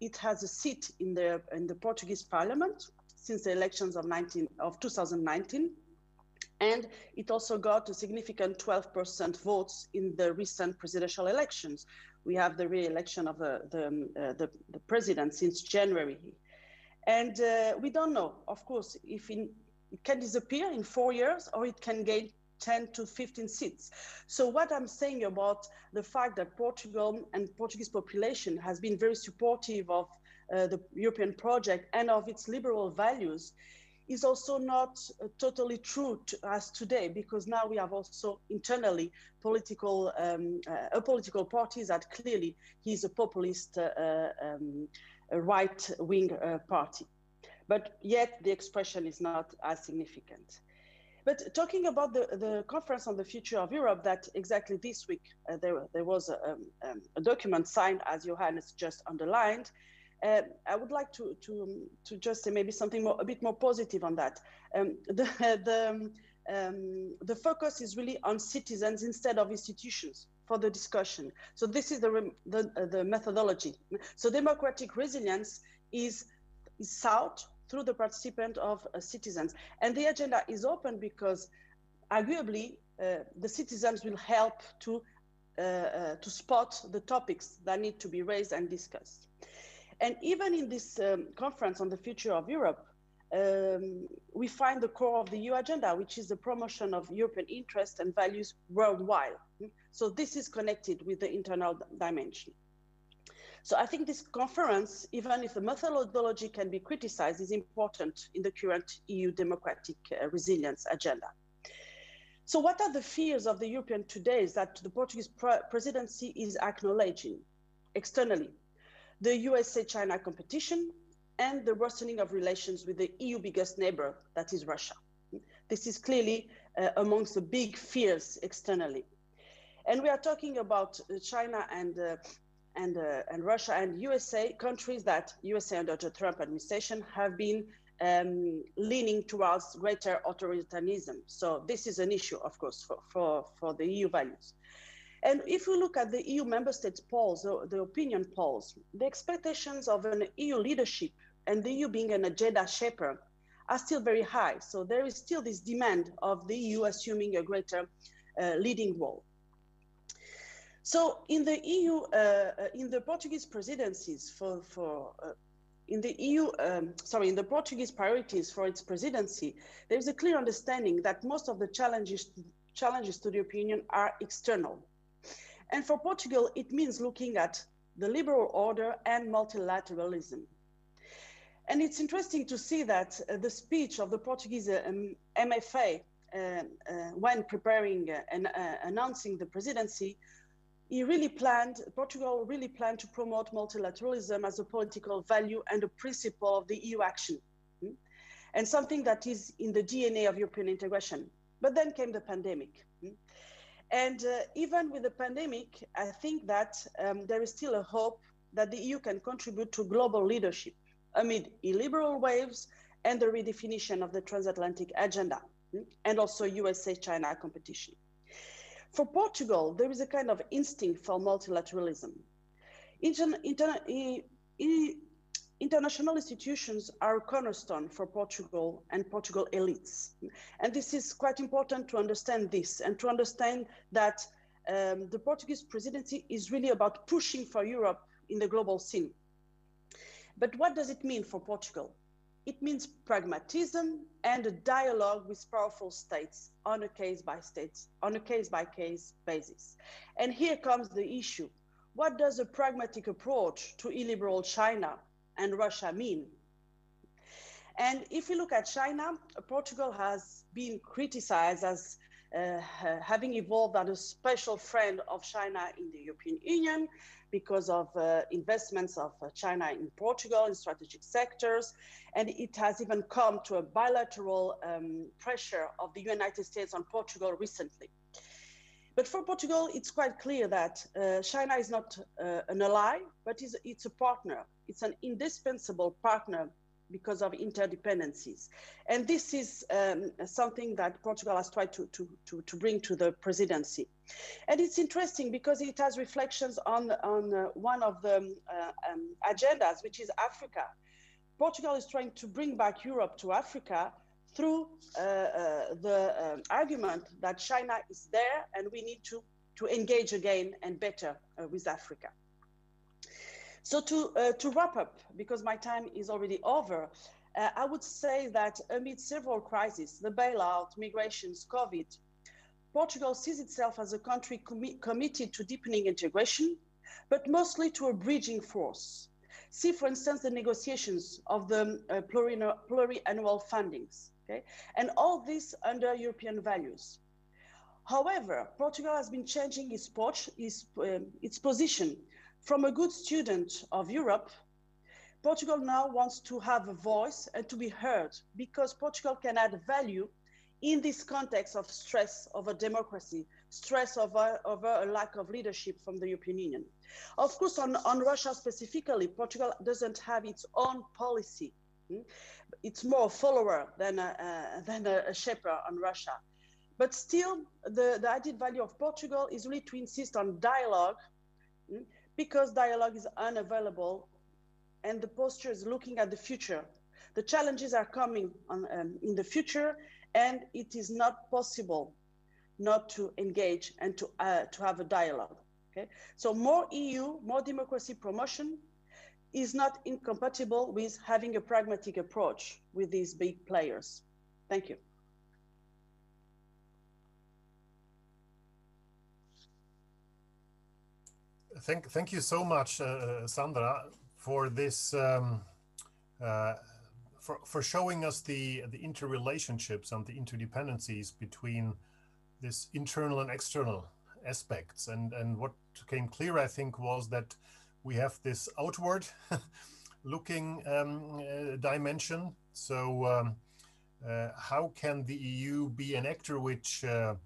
It has a seat in the, in the Portuguese parliament since the elections of, 19, of 2019. And it also got a significant 12% votes in the recent presidential elections. We have the re-election of the, the, um, uh, the, the, president since January. And uh, we don't know, of course, if in, it can disappear in four years or it can gain 10 to 15 seats. So what I'm saying about the fact that Portugal and Portuguese population has been very supportive of uh, the European project and of its liberal values is also not uh, totally true to us today because now we have also internally political um, uh, political parties that clearly he's a populist uh, uh um, right-wing uh, party. But yet the expression is not as significant. But talking about the, the conference on the future of Europe, that exactly this week uh, there, there was a, um, um a document signed, as Johannes just underlined, uh, I would like to, to, to just say maybe something more, a bit more positive on that. Um, the, the, um, um, the focus is really on citizens instead of institutions the discussion. So this is the, the, uh, the methodology. So democratic resilience is, is sought through the participant of uh, citizens. And the agenda is open because arguably uh, the citizens will help to, uh, uh, to spot the topics that need to be raised and discussed. And even in this um, conference on the future of Europe, um, we find the core of the EU agenda, which is the promotion of European interests and values worldwide. So this is connected with the internal dimension. So I think this conference, even if the methodology can be criticized, is important in the current EU democratic uh, resilience agenda. So what are the fears of the European today is that the Portuguese presidency is acknowledging externally the USA-China competition, and the worsening of relations with the EU biggest neighbor, that is Russia. This is clearly uh, amongst the big fears externally. And we are talking about uh, China and, uh, and, uh, and Russia and USA, countries that USA under the Trump administration have been um, leaning towards greater authoritarianism. So this is an issue, of course, for, for, for the EU values. And if we look at the EU member states polls, the, the opinion polls, the expectations of an EU leadership and the EU being an agenda shaper are still very high. So there is still this demand of the EU assuming a greater uh, leading role. So in the EU, uh, uh, in the Portuguese presidencies for, for uh, in the EU, um, sorry, in the Portuguese priorities for its presidency, there's a clear understanding that most of the challenges, challenges to the European Union are external. And for Portugal, it means looking at the liberal order and multilateralism. And it's interesting to see that uh, the speech of the Portuguese um, MFA uh, uh, when preparing uh, and announcing the presidency, he really planned, Portugal really planned to promote multilateralism as a political value and a principle of the EU action, hmm? and something that is in the DNA of European integration. But then came the pandemic. Hmm? And uh, even with the pandemic, I think that um, there is still a hope that the EU can contribute to global leadership amid illiberal waves and the redefinition of the transatlantic agenda hmm, and also USA-China competition. For Portugal, there is a kind of instinct for multilateralism. Inter inter international institutions are a cornerstone for Portugal and Portugal elites. And this is quite important to understand this and to understand that um, the Portuguese presidency is really about pushing for Europe in the global scene. But what does it mean for Portugal? It means pragmatism and a dialogue with powerful states on a case by state, on a case by case basis. And here comes the issue what does a pragmatic approach to illiberal China and Russia mean? And if we look at China, Portugal has been criticized as uh, having evolved as a special friend of China in the European Union because of uh, investments of uh, China in Portugal in strategic sectors. And it has even come to a bilateral um, pressure of the United States on Portugal recently. But for Portugal, it's quite clear that uh, China is not uh, an ally, but it's a partner. It's an indispensable partner because of interdependencies. And this is um, something that Portugal has tried to, to, to, to, bring to the presidency. And it's interesting because it has reflections on, on uh, one of the uh, um, agendas, which is Africa. Portugal is trying to bring back Europe to Africa through uh, uh the um, argument that China is there and we need to, to engage again and better uh, with Africa. So to, uh, to wrap up, because my time is already over, uh, I would say that amid several crises, the bailout, migrations, COVID, Portugal sees itself as a country com committed to deepening integration, but mostly to a bridging force. See, for instance, the negotiations of the uh, pluriannual fundings, okay? And all this under European values. However, Portugal has been changing its, its, uh, its position from a good student of Europe, Portugal now wants to have a voice and to be heard because Portugal can add value in this context of stress over democracy, stress over, over a lack of leadership from the European Union. Of course, on, on Russia specifically, Portugal doesn't have its own policy. Hmm? It's more a follower than a, uh, than a, shaper on Russia. But still, the, the added value of Portugal is really to insist on dialogue? Because dialogue is unavailable and the posture is looking at the future. The challenges are coming on, um, in the future and it is not possible not to engage and to, uh, to have a dialogue. Okay? So more EU, more democracy promotion is not incompatible with having a pragmatic approach with these big players. Thank you. Thank, thank you so much, uh, Sandra, for this, um, uh, for, for showing us the, the interrelationships and the interdependencies between this internal and external aspects. And, and what came clear, I think, was that we have this outward looking um, uh, dimension. So um, uh, how can the EU be an actor which uh,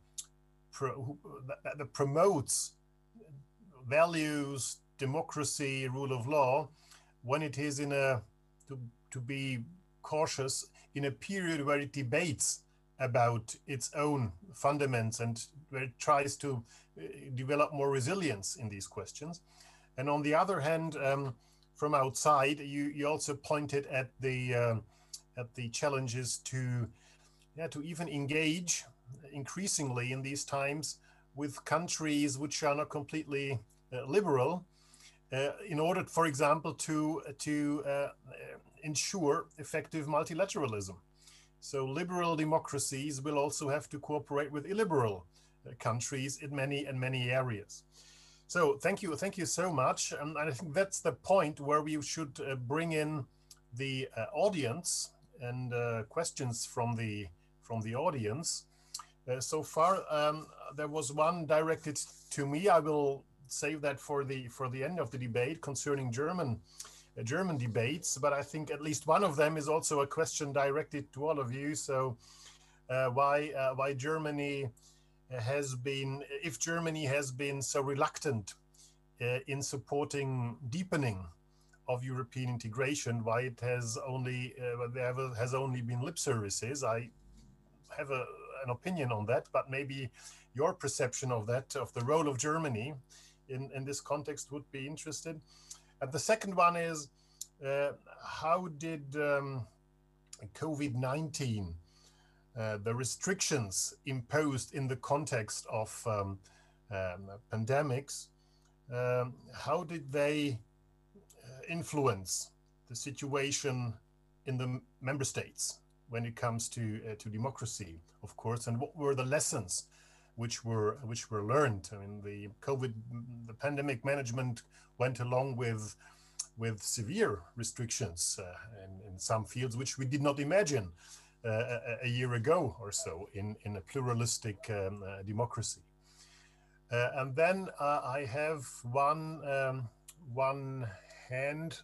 pro that, that promotes values, democracy, rule of law, when it is in a, to, to be cautious, in a period where it debates about its own fundaments and where it tries to uh, develop more resilience in these questions. And on the other hand, um, from outside, you, you also pointed at the uh, at the challenges to yeah, to even engage increasingly in these times with countries which are not completely liberal uh, in order, for example, to, to uh, ensure effective multilateralism. So liberal democracies will also have to cooperate with illiberal countries in many and many areas. So thank you, thank you so much. And I think that's the point where we should uh, bring in the uh, audience and uh, questions from the from the audience. so far, um, there was one directed to me. I will save that for the for the end of the debate concerning German uh, German debates. But I think at least one of them is also a question directed to all of you. So uh, why uh, why Germany has been if Germany has been so reluctant uh, in supporting deepening of European integration, why it has only uh, there has only been lip services. I have a, an opinion on that, but maybe your perception of that of the role of Germany in, in this context would be interested. And the second one is uh, how did um, COVID 19, uh, the restrictions imposed in the context of um, um, pandemics, um, how did they uh, influence the situation in the member states when it comes to, uh, to democracy, of course, and what were the lessons which were which were learned. I mean, the COVID, the pandemic management went along with with severe restrictions uh, in, in some fields, which we did not imagine uh, a, a, year ago or so in, in a pluralistic um, uh, democracy. Uh, and then uh, I have one um, one hand.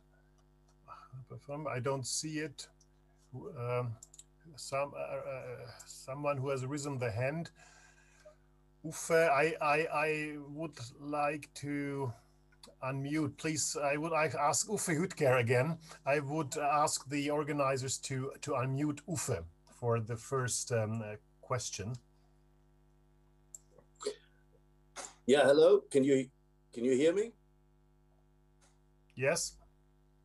I don't see it. Um, some uh, someone who has risen the hand. Uffe, I, I, I would like to unmute. Please, I would ask Uffe Hüttger again. I would ask the organizers to, to unmute Uffe for the first um, uh, question. Yeah, hello. Can you can you hear me? Yes.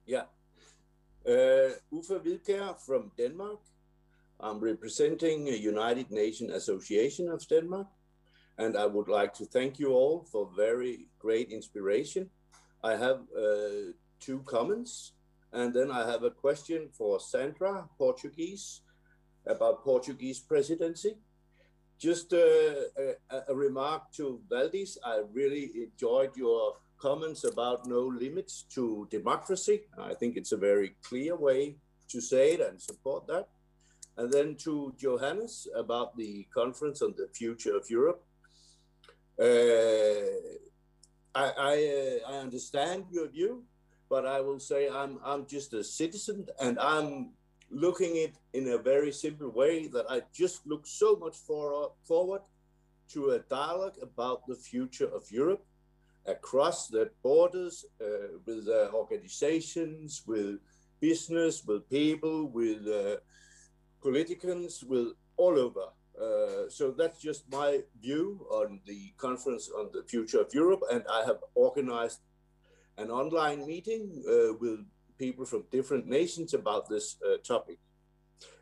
Yeah. Uh, Uffe Hüttger from Denmark. I'm representing a United Nations Association of Denmark, and I would like to thank you all for very great inspiration. I have uh, two comments, and then I have a question for Sandra, Portuguese, about Portuguese presidency. Just uh, a, a, remark to Valdis. I really enjoyed your comments about no limits to democracy. I think it's a very clear way to say it and support that. And then to Johannes about the conference on the future of Europe. Uh, I, I, uh, I, understand your view, but I will say I'm, I'm just a citizen and I'm looking it in a very simple way that I just look so much for, forward to a dialogue about the future of Europe across the borders uh, with uh, organizations, with business, with people, with uh, politicians with all over. Uh, so that's just my view on the conference on the future of Europe, and I have organized an online meeting uh, with people from different nations about this uh, topic.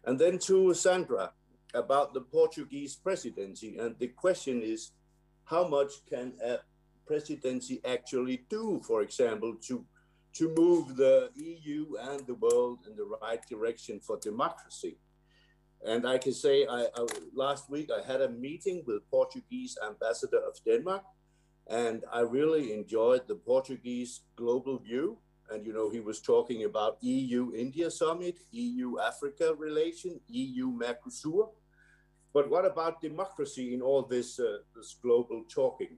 And then to Sandra about the Portuguese presidency, and the question is, how much can a presidency actually do, for example, to to move the EU and the world in the right direction for democracy? And I can say, I, I, last week I had a meeting with Portuguese ambassador of Denmark, and I really enjoyed the Portuguese global view. And you know, he was talking about EU-India summit, EU-Africa relation, EU-Mercosur. But what about democracy in all this uh, this global talking?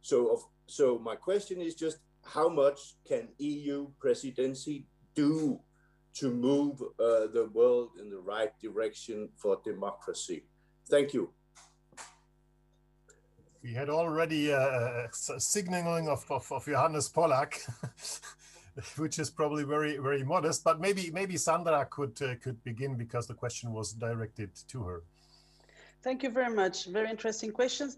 So, of, so my question is just how much can EU presidency do to move uh, the world in the right direction for democracy. Thank you. We had already a, uh, signaling of, of, of Johannes Pollak, which is probably very, very modest, but maybe, maybe Sandra could, uh, could begin because the question was directed to her. Thank you very much. Very interesting questions.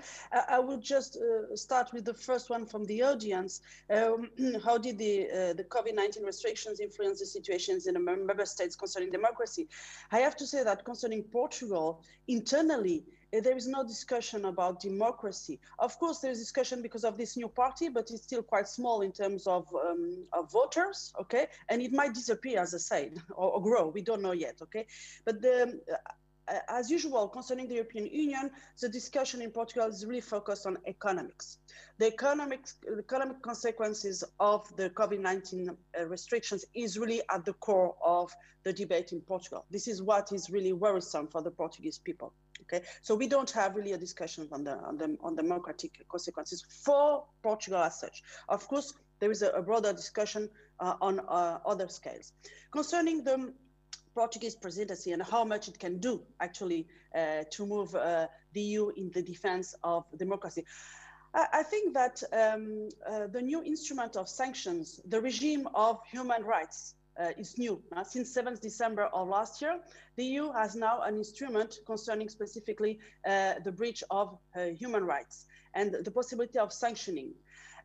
I will just uh, start with the first one from the audience. Um, how did the, uh, the COVID-19 restrictions influence the situations in the member states concerning democracy? I have to say that concerning Portugal, internally, uh, there is no discussion about democracy. Of course, there is discussion because of this new party, but it's still quite small in terms of, um, of voters, okay? And it might disappear, as I said, or, or grow. We don't know yet, okay? But the, as usual, concerning the European Union, the discussion in Portugal is really focused on economics. The economic, economic consequences of the COVID-19 uh, restrictions is really at the core of the debate in Portugal. This is what is really worrisome for the Portuguese people. Okay, so we don't have really a discussion on the on the on democratic consequences for Portugal as such. Of course, there is a, a broader discussion uh, on uh, other scales concerning the Portuguese presidency and how much it can do actually uh, to move uh, the EU in the defense of democracy. I, think that um, uh, the new instrument of sanctions, the regime of human rights, uh, is new. Uh, since 7th December of last year, the EU has now an instrument concerning specifically the breach of human rights and the possibility of sanctioning.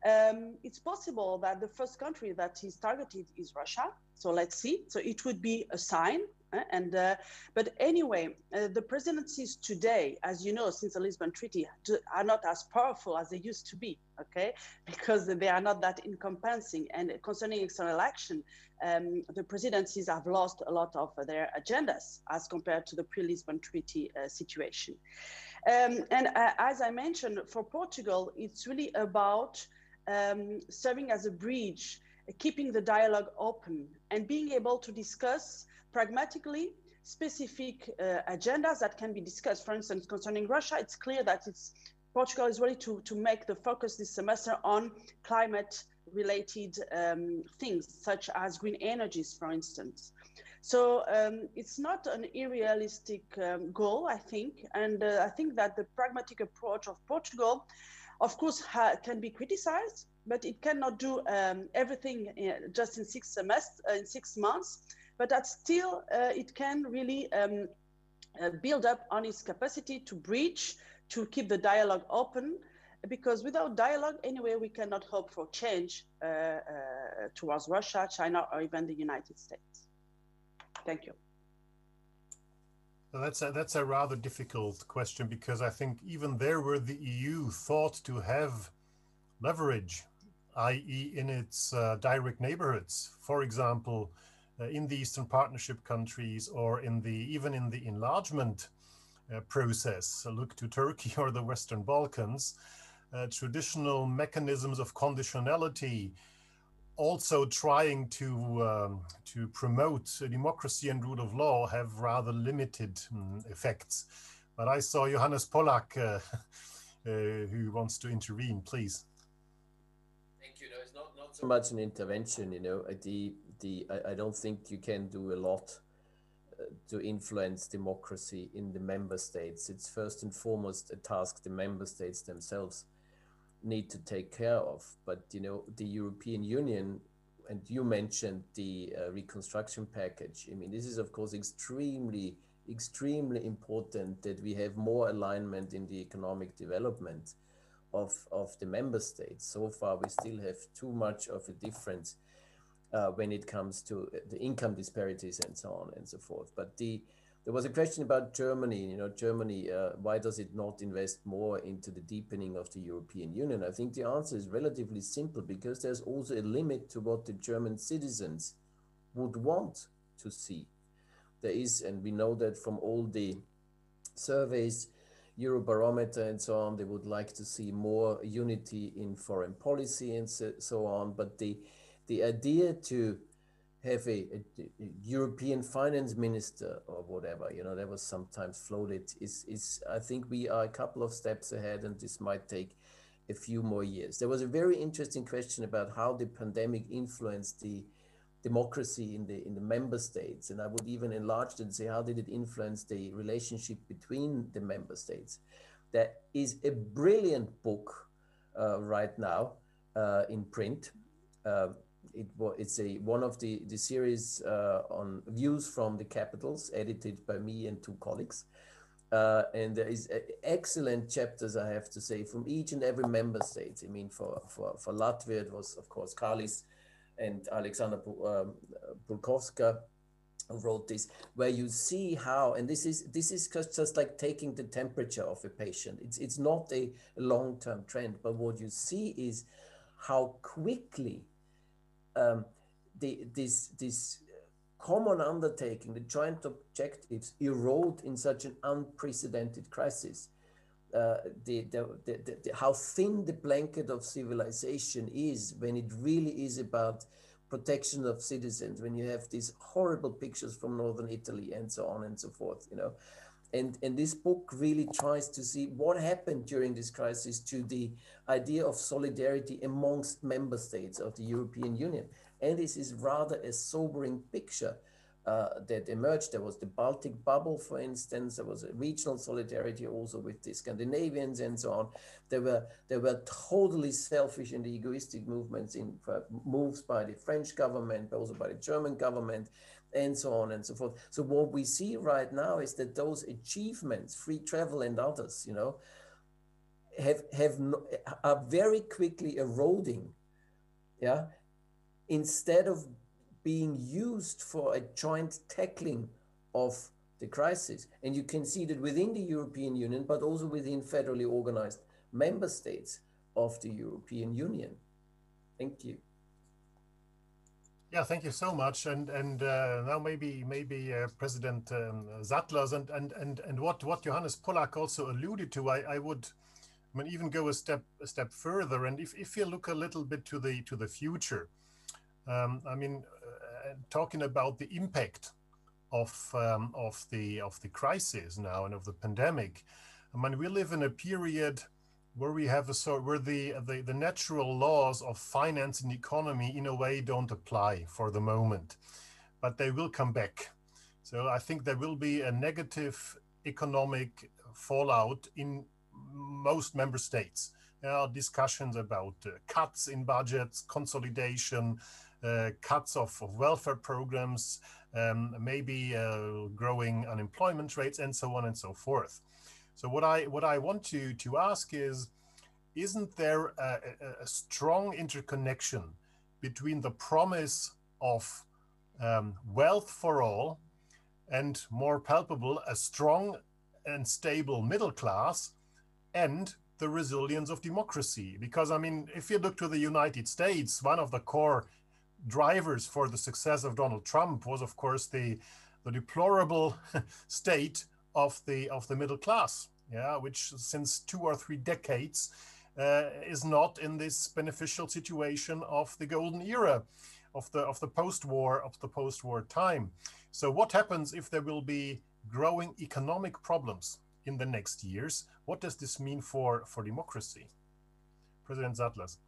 Um, it's possible that the first country that is targeted is Russia. So let's see. So it would be a sign. Uh, and uh, but anyway, uh, the presidencies today, as you know, since the Lisbon Treaty, are not as powerful as they used to be. Okay, because they are not that encompassing. And concerning external action, um, the presidencies have lost a lot of their agendas as compared to the pre-Lisbon Treaty uh, situation. Um, and uh, as I mentioned, for Portugal, it's really about um, serving as a bridge, keeping the dialogue open, and being able to discuss pragmatically specific uh, agendas that can be discussed. For instance, concerning Russia, it's clear that it's Portugal is ready to, to make the focus this semester on climate related um, things, such as green energies, for instance. So um, it's not an unrealistic um, goal, I think. And uh, I think that the pragmatic approach of Portugal, of course, can be criticized, but it cannot do um, everything in, uh, just in six uh, in six months. But that still, uh, it can really um, uh, build up on its capacity to breach to keep the dialogue open because without dialogue, anyway, we cannot hope for change uh, uh, towards Russia, China, or even the United States. Thank you. Well, that's a, that's a rather difficult question because I think even there where the EU thought to have leverage, i.e. in its uh, direct neighborhoods, for example, uh, in the Eastern Partnership countries or in the even in the enlargement uh, process, look to Turkey or the Western Balkans, uh, traditional mechanisms of conditionality, also trying to um, to promote democracy and rule of law have rather limited um, effects. But I saw Johannes Pollak, uh, uh, who wants to intervene. Please. Thank you. No, it's not, not much an intervention. You know, the the I, I don't think you can do a lot to influence democracy in the member states. It's first and foremost a task the member states themselves need to take care of. But you know, the European Union, and you mentioned the uh, reconstruction package. I mean, this is of course extremely, extremely important that we have more alignment in the economic development of of the member states. So far, we still have too much of a difference uh, when it comes to uh, the income disparities and so on and so forth. But the there was a question about Germany. You know, Germany. Uh, why does it not invest more into the deepening of the European Union? I think the answer is relatively simple because there's also a limit to what the German citizens would want to see. There is, and we know that from all the surveys, Eurobarometer and so on, they would like to see more unity in foreign policy and so, so on. But the the idea to have a, a, a, European finance minister or whatever, you know, that was sometimes floated is, is, I think we are a couple of steps ahead and this might take a few more years. There was a very interesting question about how the pandemic influenced the democracy in the, in the member states. And I would even enlarge and say, how did it influence the relationship between the member states? There is a brilliant book uh, right now uh, in print. Uh, it it's a one of the the series uh, on views from the capitals, edited by me and two colleagues. Uh, and there is excellent chapters, I have to say, from each and every member state. I mean, for for for Latvia, it was of course Kalis and Alexander um, Pulkovska wrote this, where you see how, and this is this is just, like taking the temperature of a patient. It's it's not a long term trend, but what you see is how quickly um, the, this, this common undertaking, the joint objectives erode in such an unprecedented crisis. Uh, the, the, the, the, how thin the blanket of civilization is when it really is about protection of citizens, when you have these horrible pictures from northern Italy and so on and so forth, you know. And, and this book really tries to see what happened during this crisis to the idea of solidarity amongst member states of the European Union. And this is rather a sobering picture uh, that emerged. There was the Baltic bubble, for instance. There was a regional solidarity also with the Scandinavians and so on. There were there were totally selfish and egoistic movements in uh, moves by the French government, but also by the German government and so on and so forth. So what we see right now is that those achievements, free travel and others, you know, have have no, are very quickly eroding, yeah, instead of being used for a joint tackling of the crisis. And you can see that within the European Union, but also within federally organized member states of the European Union. Thank you. Yeah, thank you so much. And and uh, now maybe maybe uh, President um, and and and and what what Johannes Pollak also alluded to, I, I would I mean, even go a step a step further. And if, if you look a little bit to the to the future, um, I mean, uh, talking about the impact of um, of the of the crisis now and of the pandemic, I mean, we live in a period where we have a sort where the, the the natural laws of finance and economy in a way don't apply for the moment but they will come back. So i think there will be a negative economic fallout in most member states. There are discussions about uh, cuts in budgets consolidation cuts of, of, welfare programs um, maybe uh, growing unemployment rates and so on and so forth. So what I what I want to to ask is, isn't there a, a strong interconnection between the promise of um, wealth for all and more palpable a strong and stable middle class and the resilience of democracy? Because i mean if you look to the united states one of the core drivers for the success of donald trump was of course the the deplorable state of the of the middle class, yeah, which since two or three decades uh, is not in this beneficial situation of the golden era of the of the post-war of the post-war time. So what happens if there will be growing economic problems in the next years? What does this mean for for democracy? President Zatlers.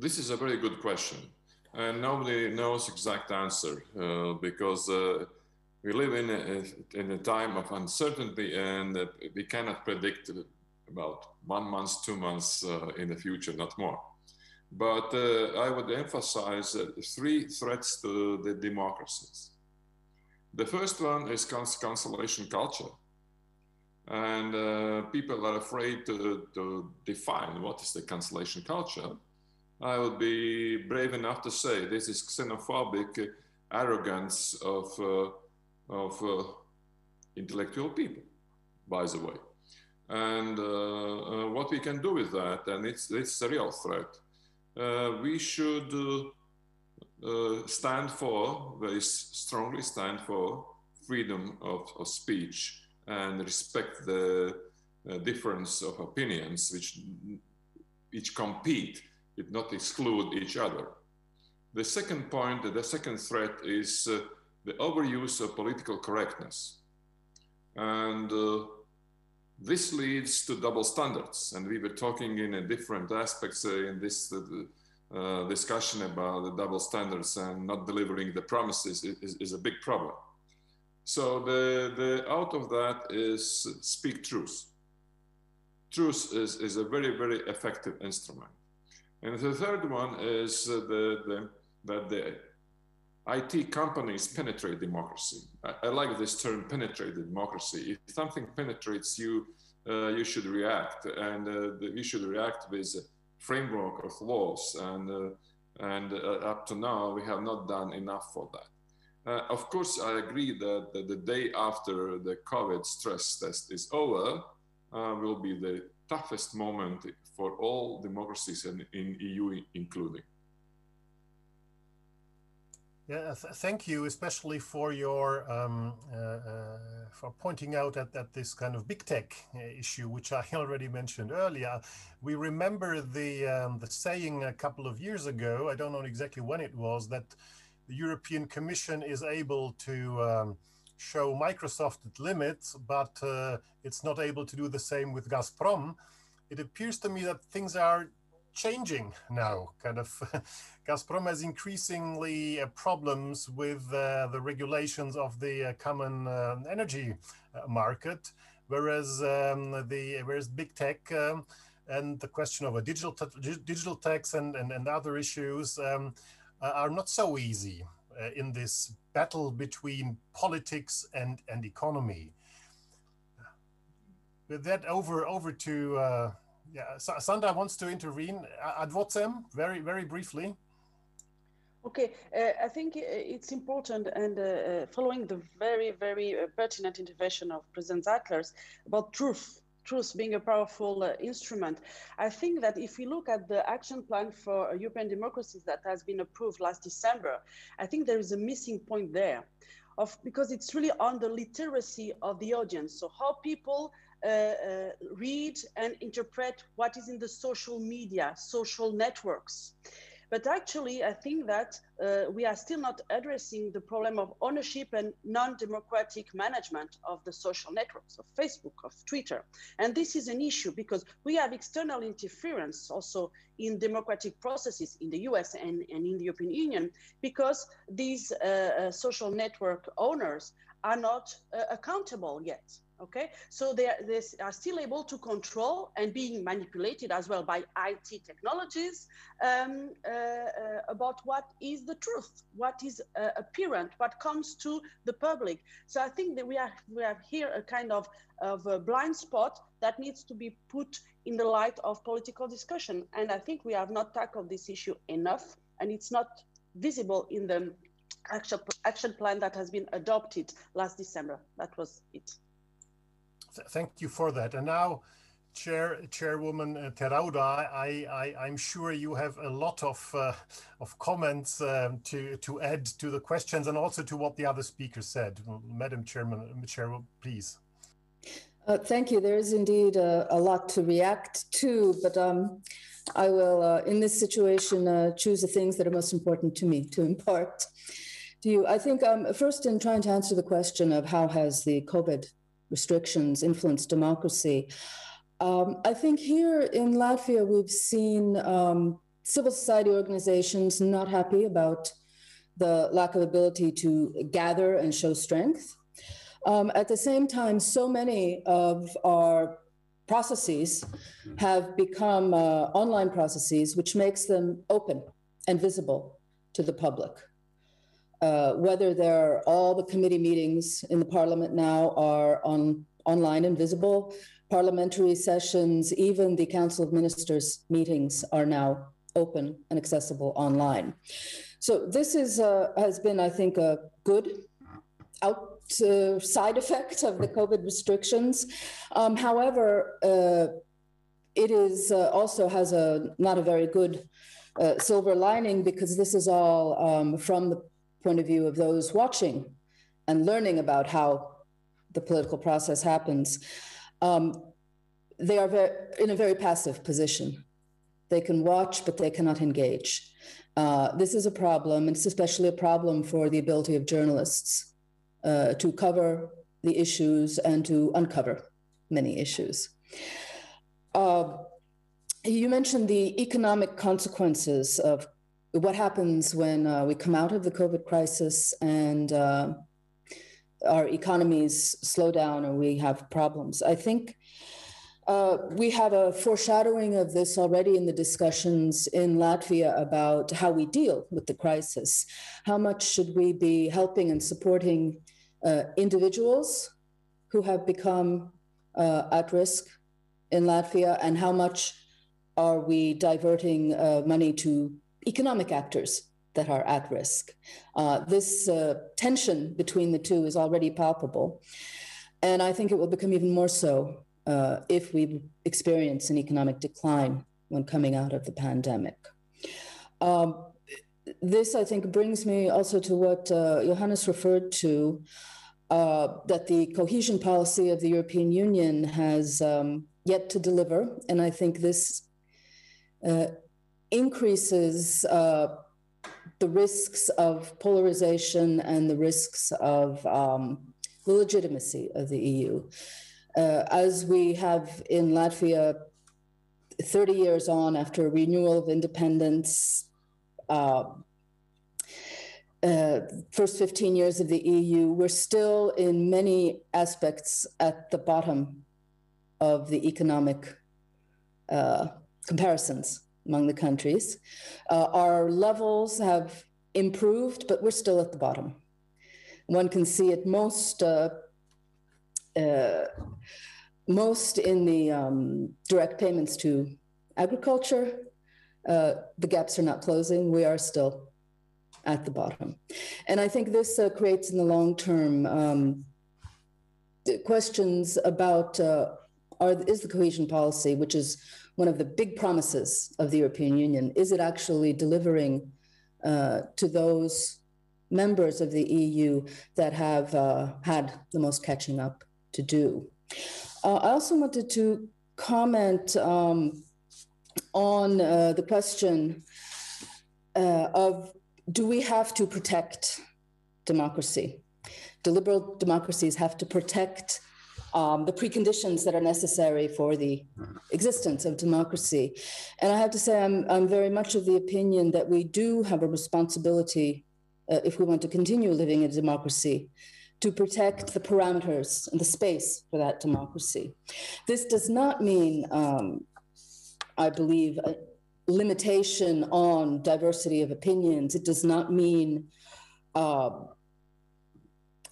This is a very good question and nobody knows exact answer uh, because uh, we live in a, in a time of uncertainty and uh, we cannot predict about one month, two months uh, in the future, not more. But uh, I would emphasize uh, three threats to the democracies. The first one is cancellation culture. And people are afraid to, to define what is the cancellation culture I would be brave enough to say this is xenophobic arrogance of, uh, of uh, intellectual people, by the way. And uh, uh what we can do with that, and it's, it's a real threat, uh, we should uh, stand for, very strongly stand for freedom of, of speech and respect the difference of opinions which, which compete did not exclude each other. The second point, the second threat is uh, the overuse of political correctness. And uh, this leads to double standards. And we were talking in different aspects uh, in this uh, uh, discussion about the double standards and not delivering the promises is, is a big problem. So the, the out of that is speak truth. Truth is, is a very, very effective instrument. And the third one is uh, the, the, that the IT companies penetrate democracy. I, I, like this term, penetrate democracy. If something penetrates you, uh, you should react, and uh, the, you should react with a framework of laws. And uh, and uh, up to now, we have not done enough for that. Uh, of course, I agree that, that, the day after the COVID stress test is over will be the toughest moment for all democracies in, in EU including. Yeah, th thank you, especially for your um, uh, uh, for pointing out at, this kind of big tech uh, issue, which I already mentioned earlier. We remember the um, the saying a couple of years ago. I don't know exactly when it was that the European Commission is able to um, show Microsoft its limits, but uh, it's not able to do the same with Gazprom it appears to me that things are changing now. Kind of, Gazprom has increasingly uh, problems with uh, the regulations of the uh, common uh, energy uh, market, whereas um, the whereas big tech um, and the question of a digital digital tax and, and, and other issues um, are not so easy uh, in this battle between politics and and economy with that over over to uh, yeah Sandra wants to intervene ad vocem very very briefly. Okay, uh, I think uh, it's important and uh, uh, following the very very uh, pertinent intervention of President Zatlers about truth. truth being a powerful uh, instrument. I think that if we look at the action plan for European democracies that has been approved last December, I think there is a missing point there. Of, because it's really on the literacy of the audience. So how people uh, uh, read and interpret what is in the social media, social networks. But actually, I think that uh, we are still not addressing the problem of ownership and non-democratic management of the social networks of Facebook, of Twitter. And this is an issue because we have external interference also in democratic processes in the US and, and in the European Union because these uh, uh, social network owners are not uh, accountable yet okay? So they are, they are still able to control and being manipulated as well by it technologies um, uh, uh, about what is the truth what is uh, apparent what comes to the public. So i think that we are we have here a kind of of a blind spot that needs to be put in the light of political discussion. And i think we have not tackled this issue enough and it's not visible in the action, action plan that has been adopted last december. That was it thank you for that. And now, Chair Chairwoman uh, Terauda, I, I I'm sure you have a lot of uh, of comments um, to to add to the questions and also to what the other speakers said. Madam Chairman, Chair, please. Uh, thank you. There is indeed a, a, lot to react to, but um, I will, uh, in this situation, uh, choose the things that are most important to me to impart to you. I think um, first, in trying to answer the question of how has the COVID restrictions influence democracy. Um, I think here in Latvia, we've seen um, civil society organizations not happy about the lack of ability to gather and show strength. Um, at the same time, so many of our processes have become uh, online processes, which makes them open and visible to the public. Uh, whether there are all the committee meetings in the parliament now are on online and visible, parliamentary sessions, even the Council of Ministers meetings are now open and accessible online. So this is uh, has been, I think, a good out side effect of the COVID restrictions. Um, however, uh, it is uh, also has a not a very good uh, silver lining because this is all um, from the point of view of those watching and learning about how the political process happens, um, they are very, in a very passive position. They can watch, but they cannot engage. Uh, this is a problem, and it's especially a problem for the ability of journalists uh, to cover the issues and to uncover many issues. Uh, you mentioned the economic consequences of what happens when uh, we come out of the COVID crisis and uh, our economies slow down or we have problems. I think uh, we have a foreshadowing of this already in the discussions in Latvia about how we deal with the crisis. How much should we be helping and supporting uh, individuals who have become uh, at risk in Latvia, and how much are we diverting uh, money to economic actors that are at risk. Uh, this uh, tension between the two is already palpable. And I think it will become even more so uh, if we experience an economic decline when coming out of the pandemic. Um, this, I think, brings me also to what uh, Johannes referred to uh, that the cohesion policy of the European Union has um, yet to deliver. And I think this uh, increases uh, the risks of polarization and the risks of um, the legitimacy of the EU. Uh, as we have in Latvia 30 years on after a renewal of independence, uh, uh, first 15 years of the EU, we're still in many aspects at the bottom of the economic uh, comparisons among the countries. Uh, our levels have improved, but we're still at the bottom. One can see it most uh, uh, most in the um, direct payments to agriculture. Uh, the gaps are not closing. We are still at the bottom. And I think this uh, creates in the long term um, questions about uh, are, is the cohesion policy, which is one of the big promises of the European Union, is it actually delivering uh, to those members of the EU that have uh, had the most catching up to do? Uh, I also wanted to comment um, on uh, the question uh, of do we have to protect democracy? Do liberal democracies have to protect um, the preconditions that are necessary for the existence of democracy? And I have to say, I'm, I'm very much of the opinion that we do have a responsibility, uh, if we want to continue living in a democracy, to protect the parameters and the space for that democracy. This does not mean, um, I believe, a limitation on diversity of opinions. It does not mean uh,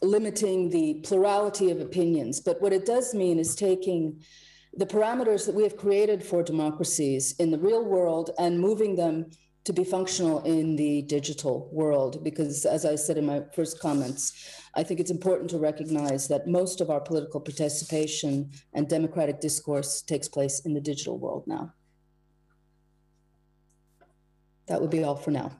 limiting the plurality of opinions. But what it does mean is taking the parameters that we have created for democracies in the real world and moving them to be functional in the digital world. Because, as I said in my first comments, I think it's important to recognize that most of our political participation and democratic discourse takes place in the digital world now. That would be all for now.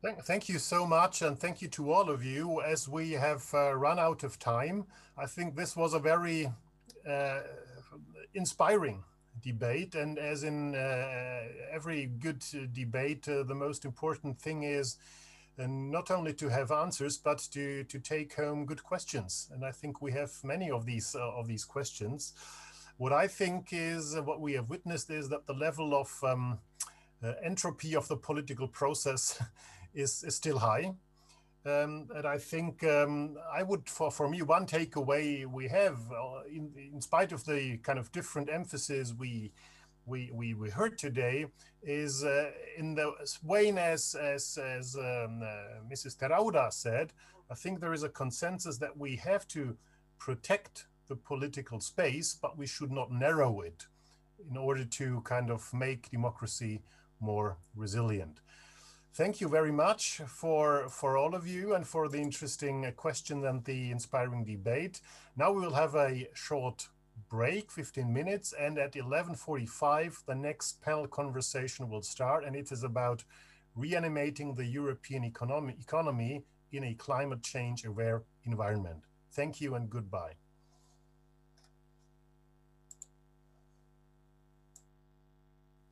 Thank you so much, and thank you to all of you. As we have uh, run out of time, I think this was a very uh, inspiring debate. And as in uh, every good debate, uh, the most important thing is uh, not only to have answers, but to to take home good questions. And I think we have many of these uh, of these questions. What I think is what we have witnessed is that the level of um, entropy of the political process is, is still high. Um, and I think um, I would, for, for me, one takeaway we have, uh, in, in spite of the kind of different emphasis we we, we, we heard today, is uh, in the way as as, as um, uh, Mrs. Terauda said, I think there is a consensus that we have to protect the political space, but we should not narrow it in order to kind of make democracy more resilient. Thank you very much for, for all of you and for the interesting uh, questions and the inspiring debate. Now we will have a short break, 15 minutes, and at 11.45, the next panel conversation will start, and it is about reanimating the European economy, economy in a climate change aware environment. Thank you and goodbye.